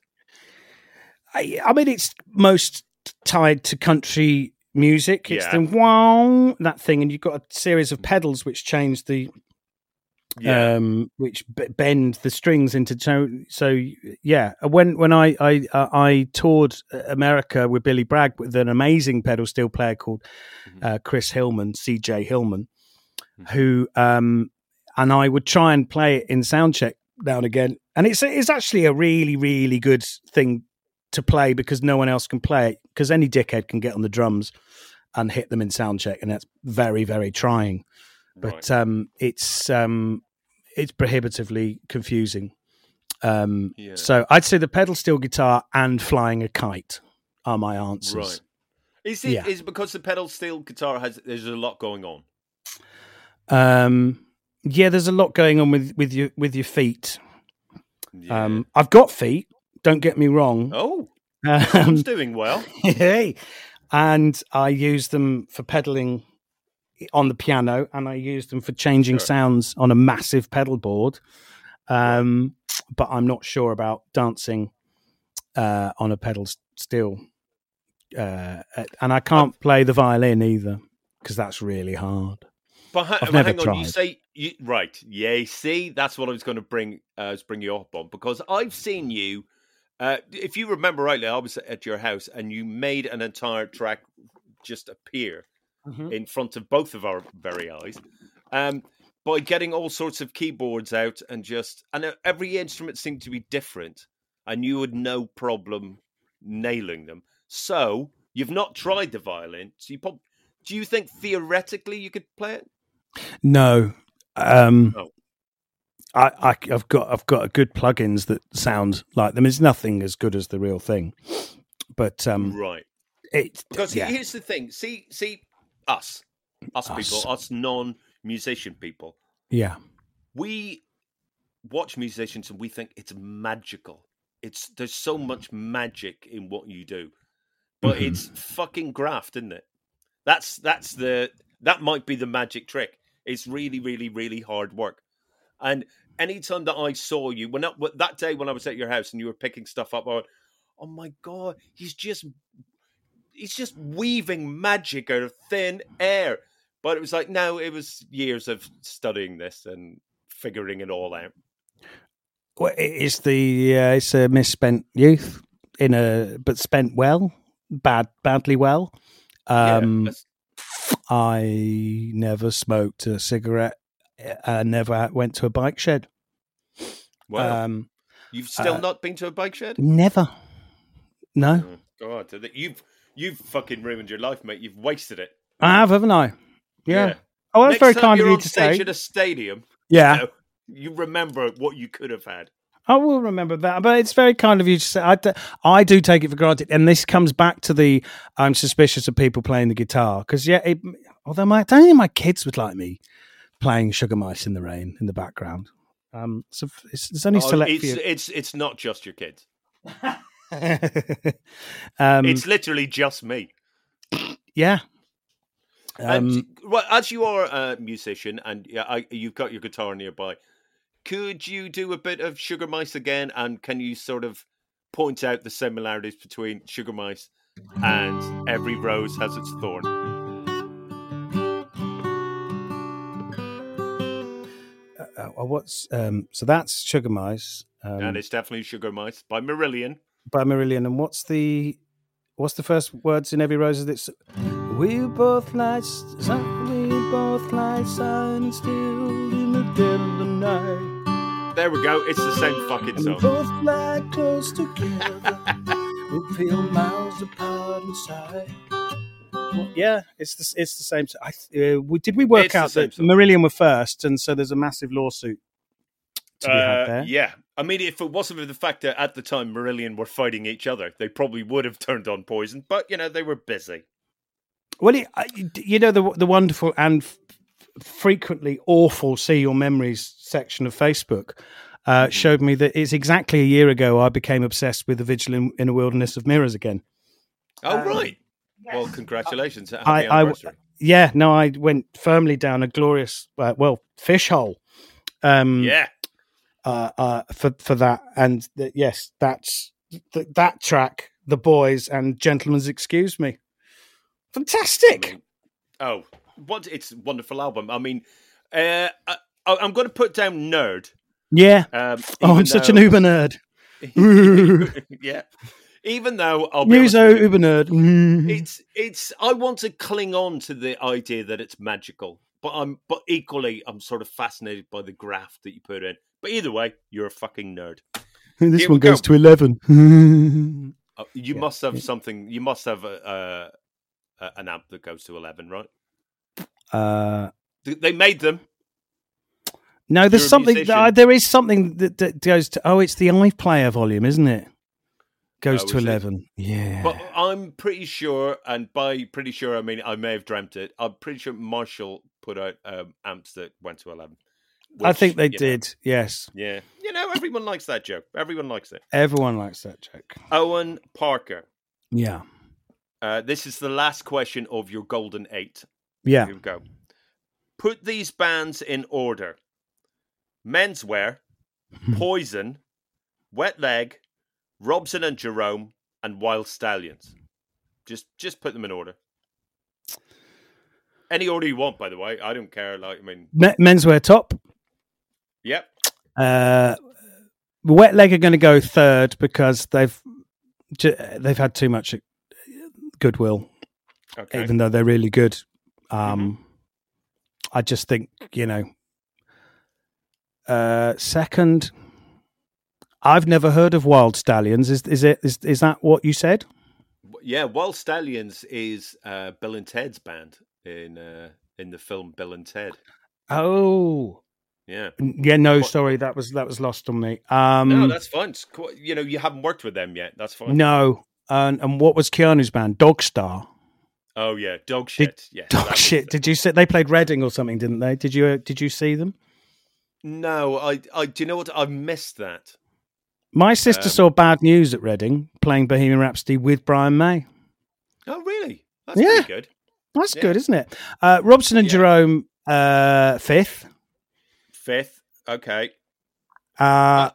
Speaker 2: I, I mean, it's most tied to country music. It's
Speaker 1: Yeah.
Speaker 2: the wow that thing, and you've got a series of pedals which change the
Speaker 1: Yeah.
Speaker 2: um, which b- bend the strings into tone. So yeah, when when I I uh, I toured America with Billy Bragg with an amazing pedal steel player called uh, Chris Hillman, CJ Hillman, who um, and I would try and play it in soundcheck now and again, and it's it's actually a really really good thing to play because no one else can play it because any dickhead can get on the drums and hit them in soundcheck, and that's very very trying but um, it's um, it's prohibitively confusing. Um,
Speaker 1: Yeah.
Speaker 2: So I'd say the pedal steel guitar and flying a kite are my answers.
Speaker 1: right. Is it
Speaker 2: yeah.
Speaker 1: is it because the pedal steel guitar has there's a lot going on?
Speaker 2: Um, yeah, there's a lot going on with with your with your feet.
Speaker 1: Yeah.
Speaker 2: Um, I've got feet. Don't get me wrong.
Speaker 1: oh,
Speaker 2: Um,
Speaker 1: doing well. *laughs*
Speaker 2: hey, and I use them for pedaling on the piano, and I use them for changing
Speaker 1: Sure.
Speaker 2: sounds on a massive pedal board. Um, but I'm not sure about dancing uh, on a pedal steel, uh, and I can't play the violin either because that's really hard.
Speaker 1: But ha-
Speaker 2: I've never
Speaker 1: hang on, you
Speaker 2: tried.
Speaker 1: say you, right? Yeah, see, that's what I was going to bring uh, bring you up on because I've seen you. Uh, if you remember rightly, I was at your house and you made an entire track just appear
Speaker 2: Mhm.
Speaker 1: in front of both of our very eyes um, by getting all sorts of keyboards out and just and uh, every instrument seemed to be different, and you had no problem nailing them. So you've not tried the violin. So you prob- do you think theoretically you could play it?
Speaker 2: No. Um,
Speaker 1: Oh.
Speaker 2: I, I, I've got I've got good plugins that sound like them. It's nothing as good as the real thing, but um,
Speaker 1: Right.
Speaker 2: it
Speaker 1: Because
Speaker 2: yeah.
Speaker 1: here's the thing. See, see, us, us,
Speaker 2: Us.
Speaker 1: people, us non-musician people.
Speaker 2: Yeah.
Speaker 1: we watch musicians and we think it's magical. It's there's so much magic in what you do, but
Speaker 2: Mhm.
Speaker 1: it's fucking graft, isn't it? That's that's the that might be the magic trick. It's really, really, really hard work. And anytime that I saw you, when that, that day when I was at your house and you were picking stuff up, I went, "Oh my god, he's just he's just weaving magic out of thin air." But it was like, no, it was years of studying this and figuring it all out.
Speaker 2: Well, it's the uh, it's a misspent youth in a but spent well, bad badly well. Um,
Speaker 1: that's-
Speaker 2: I never smoked a cigarette. I never went to a bike shed.
Speaker 1: wow.
Speaker 2: Um,
Speaker 1: You've still
Speaker 2: uh,
Speaker 1: not been to a bike shed?
Speaker 2: never. No,
Speaker 1: Oh, God, you've you've fucking ruined your life, mate. You've wasted it.
Speaker 2: I have, haven't I? Yeah.
Speaker 1: Yeah.
Speaker 2: Oh, that's
Speaker 1: Next
Speaker 2: very kind of you to say.
Speaker 1: at a stadium,
Speaker 2: Yeah.
Speaker 1: you, know, you remember what you could have had.
Speaker 2: I will remember that, but it's very kind of you to say. I do take it for granted, and this comes back to the I'm suspicious of people playing the guitar because yeah, it, although my I don't think my kids would like me playing Sugar Mice in the Rain in the background. Um, so it's, it's only
Speaker 1: Oh,
Speaker 2: select
Speaker 1: it's,
Speaker 2: few.
Speaker 1: it's it's not just your kids. *laughs*
Speaker 2: um,
Speaker 1: it's literally just me.
Speaker 2: yeah.
Speaker 1: and
Speaker 2: Um,
Speaker 1: well, as you are a musician and yeah, I, you've got your guitar nearby, could you do a bit of Sugar Mice again? And can you sort of point out the similarities between Sugar Mice and Every Rose Has Its Thorn?
Speaker 2: Uh, what's um, so that's Sugar Mice um,
Speaker 1: and it's definitely Sugar Mice by Marillion.
Speaker 2: by Marillion, and what's the what's the first words in every rose? That's we both lie, we both lie silent still in the dead of the night,
Speaker 1: There we go. It's the same fucking
Speaker 2: and we
Speaker 1: song.
Speaker 2: both lie close together. *laughs* we feel miles apart inside. Well, yeah, it's the it's the same. I, uh, we, did we work
Speaker 1: It's
Speaker 2: out that
Speaker 1: song.
Speaker 2: Marillion were first, and so there's a massive lawsuit to be had
Speaker 1: Uh,
Speaker 2: there?
Speaker 1: yeah, I mean, if it wasn't for the fact that at the time Marillion were fighting each other, they probably would have turned on Poison. But you know, they were busy.
Speaker 2: Well, it, I- you know the the wonderful and f- frequently awful "See Your Memories" section of Facebook uh, showed me that it's exactly a year ago I became obsessed with the Vigil in, in a Wilderness of Mirrors again.
Speaker 1: Oh
Speaker 2: Um,
Speaker 1: right. Well, congratulations. Happy
Speaker 2: I- I- Yeah, no, I went firmly down a glorious, uh, well, fish hole. Um,
Speaker 1: yeah.
Speaker 2: uh, uh, for for that, and th- yes, that's th- that track, "The Boys" and "Gentlemen's Excuse Me."
Speaker 1: I
Speaker 2: Fantastic.
Speaker 1: mean, oh, what? It's a wonderful album. I mean, uh, I, I'm going to put down nerd.
Speaker 2: yeah.
Speaker 1: Um,
Speaker 2: Oh, I'm
Speaker 1: even
Speaker 2: such an uber nerd. *laughs*
Speaker 1: yeah. Even though I'll be honest
Speaker 2: Muso uber nerd.
Speaker 1: it's it's. I want to cling on to the idea that it's magical, but I'm but equally I'm sort of fascinated by the graph that you put in. But either way, you're a fucking nerd. *laughs*
Speaker 2: this
Speaker 1: Here
Speaker 2: one
Speaker 1: we go.
Speaker 2: goes to eleven.
Speaker 1: Uh, *laughs* you
Speaker 2: Yeah.
Speaker 1: must have something. You must have a, a, a an amp that goes to eleven, right?
Speaker 2: uh,
Speaker 1: They- They made them.
Speaker 2: no, there's
Speaker 1: You're
Speaker 2: something. Uh, there is something that, that goes to. Oh, it's the iPlayer volume, isn't it? Goes to
Speaker 1: is it?
Speaker 2: eleven. Yeah.
Speaker 1: But I'm pretty sure, and by pretty sure I mean I may have dreamt it. I'm pretty sure Marshall put out um, amps that went to eleven.
Speaker 2: I think they
Speaker 1: you know,
Speaker 2: did. Yes.
Speaker 1: yeah, you know, everyone likes that joke. Everyone likes it.
Speaker 2: Everyone likes that joke.
Speaker 1: Owen Parker.
Speaker 2: Yeah.
Speaker 1: Uh, this is the last question of your golden eight.
Speaker 2: Yeah.
Speaker 1: Here we go. Put these bands in order: Menswear, *laughs* Poison, Wet Leg, Robson and Jerome, and Wild Stallions. Just, just put them in order. Any order you want, by the way. I don't care. Like, I mean,
Speaker 2: menswear top.
Speaker 1: yep.
Speaker 2: Uh, wet leg are going to go third because they've they've had too much goodwill,
Speaker 1: Okay.
Speaker 2: even though they're really good. Um, I just think you know. Uh, second, I've never heard of Wild Stallions. Is is it is is that what you said?
Speaker 1: Yeah, Wild Stallions is uh, Bill and Ted's band in uh, in the film Bill and Ted.
Speaker 2: Oh,
Speaker 1: Yeah.
Speaker 2: yeah. No,
Speaker 1: What-
Speaker 2: sorry, that was that was lost on me. Um,
Speaker 1: no, that's fine. You know, you haven't worked with them yet. That's fine.
Speaker 2: no. And and what was Keanu's band? Dogstar.
Speaker 1: Oh yeah, dog shit. yeah,
Speaker 2: Dog
Speaker 1: was-
Speaker 2: shit. Did you see they played Reading or something? Didn't they? Did you uh, did you see them?
Speaker 1: No, I, I. Do you know what? I missed that.
Speaker 2: My sister
Speaker 1: Um,
Speaker 2: saw Bad News at Reading playing Bohemian Rhapsody with Brian May.
Speaker 1: Oh, really? That's
Speaker 2: Yeah.
Speaker 1: pretty good.
Speaker 2: That's
Speaker 1: Yeah.
Speaker 2: good, isn't it? Uh, Robson and
Speaker 1: Yeah.
Speaker 2: Jerome uh, fifth.
Speaker 1: Fifth. Okay.
Speaker 2: Uh,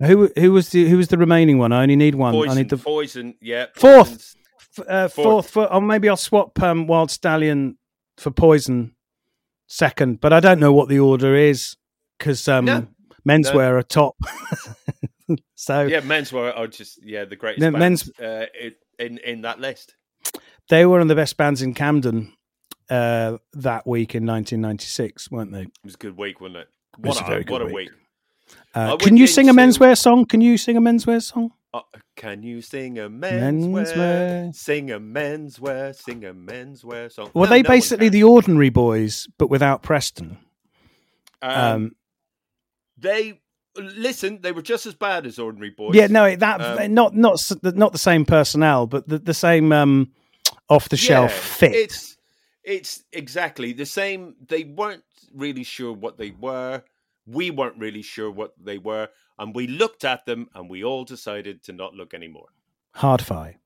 Speaker 2: who who was the who was the remaining one? I only need one.
Speaker 1: Poison.
Speaker 2: I need the
Speaker 1: Poison. Yeah.
Speaker 2: Fourth. F- uh,
Speaker 1: Fourth.
Speaker 2: fourth. For, or maybe I'll swap um, Wild Stallion for Poison second, but I don't know what the order is because um,
Speaker 1: No.
Speaker 2: menswear are top. *laughs* *laughs* so
Speaker 1: Yeah, men's menswear are just yeah the greatest
Speaker 2: No,
Speaker 1: bands uh, in- in that list.
Speaker 2: they were one of the best bands in Camden uh, that week in 1996, weren't they?
Speaker 1: It was a good week, wasn't it? What
Speaker 2: a
Speaker 1: a, what a
Speaker 2: week.
Speaker 1: week.
Speaker 2: Uh, can you sing a menswear song? Can you sing a menswear song?
Speaker 1: Uh, can you sing a menswear?
Speaker 2: Menswear.
Speaker 1: Sing a menswear. Sing a menswear song.
Speaker 2: Were
Speaker 1: No,
Speaker 2: they
Speaker 1: no
Speaker 2: basically the Ordinary Boys, but without Preston?
Speaker 1: Um,
Speaker 2: Um,
Speaker 1: they listen. They were just as bad as ordinary boys.
Speaker 2: yeah, no, that
Speaker 1: Um,
Speaker 2: not not not the same personnel, but the, the same um, off the shelf
Speaker 1: Yeah,
Speaker 2: fit.
Speaker 1: It's it's exactly the same. They weren't really sure what they were. We weren't really sure what they were, and we looked at them, and we all decided to not look anymore.
Speaker 2: Hard-Fi.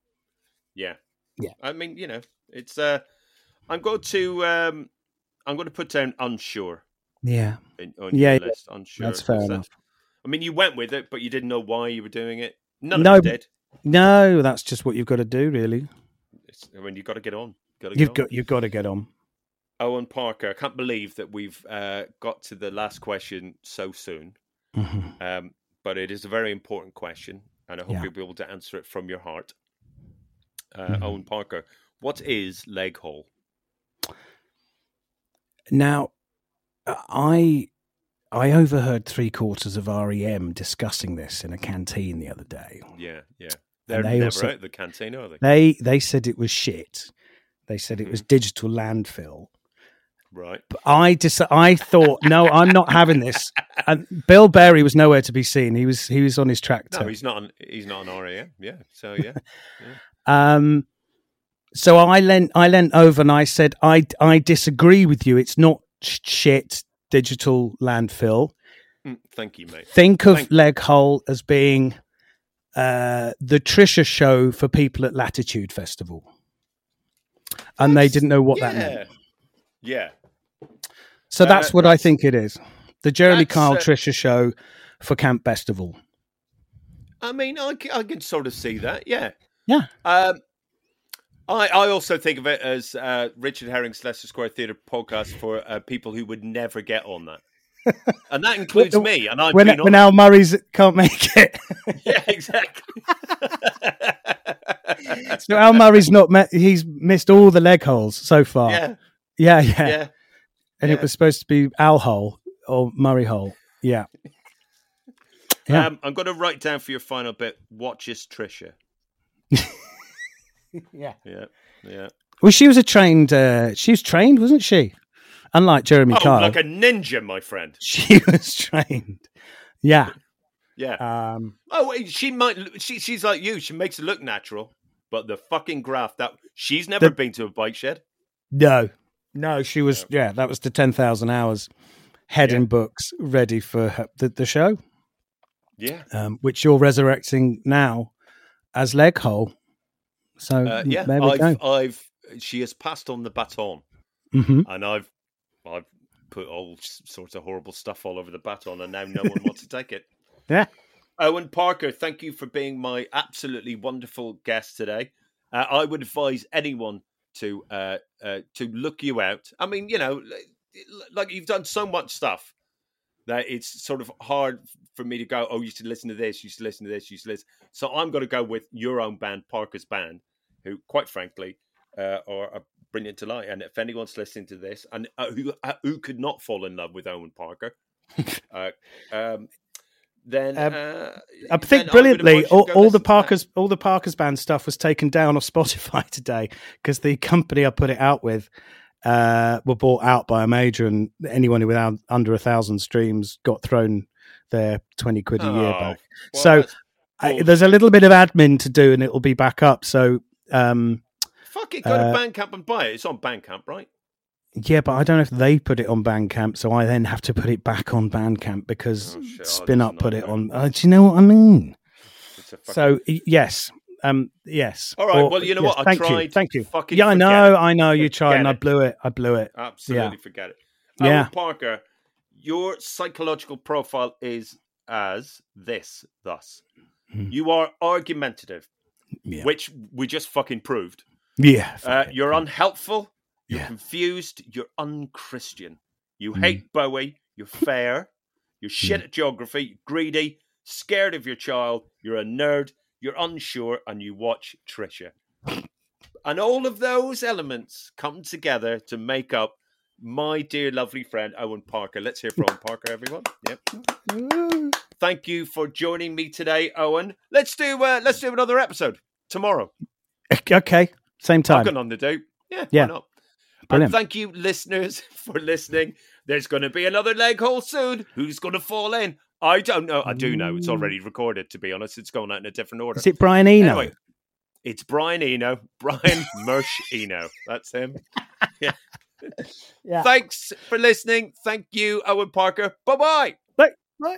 Speaker 1: Yeah,
Speaker 2: Yeah.
Speaker 1: I mean, you know, it's. uh I'm going to. um I'm going to put down unsure
Speaker 2: Yeah,
Speaker 1: in,
Speaker 2: Yeah,
Speaker 1: your
Speaker 2: yeah.
Speaker 1: list. Unsure.
Speaker 2: that's fair
Speaker 1: that-
Speaker 2: enough.
Speaker 1: I mean, you went with it, but you didn't know why you were doing it. None
Speaker 2: No,
Speaker 1: of did.
Speaker 2: No, that's just what you've got to do, really.
Speaker 1: It's, I mean, you've got to get on. Got to
Speaker 2: You've
Speaker 1: on.
Speaker 2: got you've got to get on.
Speaker 1: Owen Parker. I can't believe that we've uh, got to the last question so soon.
Speaker 2: Mhm.
Speaker 1: Um, but it is a very important question, and I hope
Speaker 2: Yeah.
Speaker 1: you'll be able to answer it from your heart. Uh,
Speaker 2: Mhm.
Speaker 1: Owen Parker, what is Leggehole?
Speaker 2: Now, uh, I I overheard three quarters of REM discussing this in a canteen the other day.
Speaker 1: Yeah, yeah. They're
Speaker 2: they
Speaker 1: never
Speaker 2: also-
Speaker 1: of the canteen, are they?
Speaker 2: They they said it was shit. They said it was digital landfill.
Speaker 1: Right.
Speaker 2: But I dis- I thought, no, I'm not having this. *laughs* And Bill Berry was nowhere to be seen. He was he was on his tractor.
Speaker 1: No, he's not. On, he's not on RAM. Yeah. So yeah. *laughs*
Speaker 2: Um, so I leant I leant over and I said, I I disagree with you. It's not shit digital landfill.
Speaker 1: Mm, Thank you, mate.
Speaker 2: Think of
Speaker 1: Thank-
Speaker 2: Leggehole as being uh, the Trisha show for people at Latitude Festival, and they didn't know what that meant.
Speaker 1: yeah. Yeah.
Speaker 2: So
Speaker 1: Uh,
Speaker 2: that's what I think it is. The Jeremy Kyle
Speaker 1: uh,
Speaker 2: Trisha show for Camp Bestival.
Speaker 1: I mean, I can sort of see that. Yeah.
Speaker 2: Yeah.
Speaker 1: Um, I, I also think of it as uh, Richard Herring's Leicester Square Theatre podcast for uh, people who would never get on that. *laughs* And that includes
Speaker 2: When-
Speaker 1: me. And I'm
Speaker 2: When, when. Al Murray's can't make it. *laughs*
Speaker 1: Yeah, exactly. *laughs*
Speaker 2: so Al Murray's not met, he's missed all the Leggeholes so far.
Speaker 1: yeah,
Speaker 2: yeah, yeah.
Speaker 1: yeah.
Speaker 2: And
Speaker 1: yeah.
Speaker 2: it was supposed to be Al hole or Murray hole. Yeah. Yeah.
Speaker 1: Um, I'm going to write down for your final bit. Watches Trisha. *laughs*
Speaker 2: yeah.
Speaker 1: Yeah, yeah.
Speaker 2: Well, she was a trained. Uh, she was trained, wasn't she? Unlike Jeremy
Speaker 1: Oh,
Speaker 2: Kyle,
Speaker 1: like a ninja, my friend. *laughs*
Speaker 2: she was trained. Yeah.
Speaker 1: Yeah.
Speaker 2: Um,
Speaker 1: Oh, wait, she might. She, she's like you. She makes it look natural, but the fucking graft that she's never
Speaker 2: The-
Speaker 1: been to a bike shed.
Speaker 2: no, no, she was. Yeah, that was the ten thousand hours head
Speaker 1: Yeah.
Speaker 2: in books ready for her, the, the show,
Speaker 1: Yeah,
Speaker 2: um, which you're resurrecting now as Leggehole. So
Speaker 1: uh, yeah.
Speaker 2: there we
Speaker 1: I've,
Speaker 2: go.
Speaker 1: I've. She has passed on the baton,
Speaker 2: hmm
Speaker 1: and I've, I've put all sorts of horrible stuff all over the baton, and now no one wants to take it. *laughs*
Speaker 2: Yeah.
Speaker 1: Owen Parker, thank you for being my absolutely wonderful guest today. Uh, I would advise anyone to uh, uh, to look you out. I mean, you know, like you've done so much stuff that it's sort of hard for me to go. Oh, you should listen to this. You should listen to this. You should listen. So I'm going to go with your own band, Parker's Band, who, quite frankly, uh, are a brilliant delight. And if anyone's listening to this and uh, who uh, who could not fall in love with Owen Parker, *laughs* uh, um, then
Speaker 2: Um,
Speaker 1: uh,
Speaker 2: I think
Speaker 1: would
Speaker 2: brilliantly, all, all the
Speaker 1: listen to that.
Speaker 2: Parkers, all the Parkers band stuff was taken down off *laughs* Spotify today because the company I put it out with uh, were bought out by a major, and anyone who without under a thousand streams got thrown their twenty quid a year
Speaker 1: Oh,
Speaker 2: back.
Speaker 1: well,
Speaker 2: so I, there's a little bit of admin to do, and it will be back up. So um,
Speaker 1: fuck it, go
Speaker 2: uh,
Speaker 1: to Bandcamp and buy it. It's on Bandcamp, right?
Speaker 2: Yeah, but I don't know if they put it on Bandcamp, so I then have to put it back on Bandcamp because
Speaker 1: Oh, oh,
Speaker 2: Spinnup put it on. Uh, do you know what I mean?
Speaker 1: It's a fucking-
Speaker 2: So yes, um, yes.
Speaker 1: All right,
Speaker 2: Or-
Speaker 1: well, you know
Speaker 2: yes,
Speaker 1: what? I
Speaker 2: Thank you,
Speaker 1: tried.
Speaker 2: thank you.
Speaker 1: Fucking
Speaker 2: yeah, I know. I know. You tried, and I blew it. I blew it.
Speaker 1: Absolutely
Speaker 2: Yeah.
Speaker 1: forget it.
Speaker 2: Yeah.
Speaker 1: Parker, your psychological profile is as this, thus. You are argumentative,
Speaker 2: Hmm. Yeah.
Speaker 1: which we just fucking proved.
Speaker 2: Yeah,
Speaker 1: Uh, you're unhelpful. You're
Speaker 2: Yeah.
Speaker 1: confused. You're unchristian. You
Speaker 2: Mm.
Speaker 1: hate Bowie. You're fair. You're shit
Speaker 2: Mm.
Speaker 1: at geography. Greedy. Scared of your child. You're a nerd. You're unsure, and you watch Trisha. and all of those elements come together to make up my dear, lovely friend Owen Parker. Let's hear from Owen Parker, everyone. Yep. Thank you for joining me today, Owen. Let's do uh, let's do another episode tomorrow.
Speaker 2: okay, same
Speaker 1: I've
Speaker 2: time.
Speaker 1: got on the do. Yeah,
Speaker 2: Yeah.
Speaker 1: why not? And
Speaker 2: Brilliant.
Speaker 1: thank you, listeners, *laughs* for listening. There's going to be another Leggehole soon. Who's going to fall in? I don't know. I do know. It's mm. already recorded, to be honest. It's going out in a different order.
Speaker 2: Is it Brian Eno?
Speaker 1: Anyway, it's Brian Eno. Brian *laughs* Mersh Eno. That's him. Yeah.
Speaker 2: Yeah.
Speaker 1: Thanks for listening. Thank you, Owen Parker. Bye bye.
Speaker 3: Bye bye.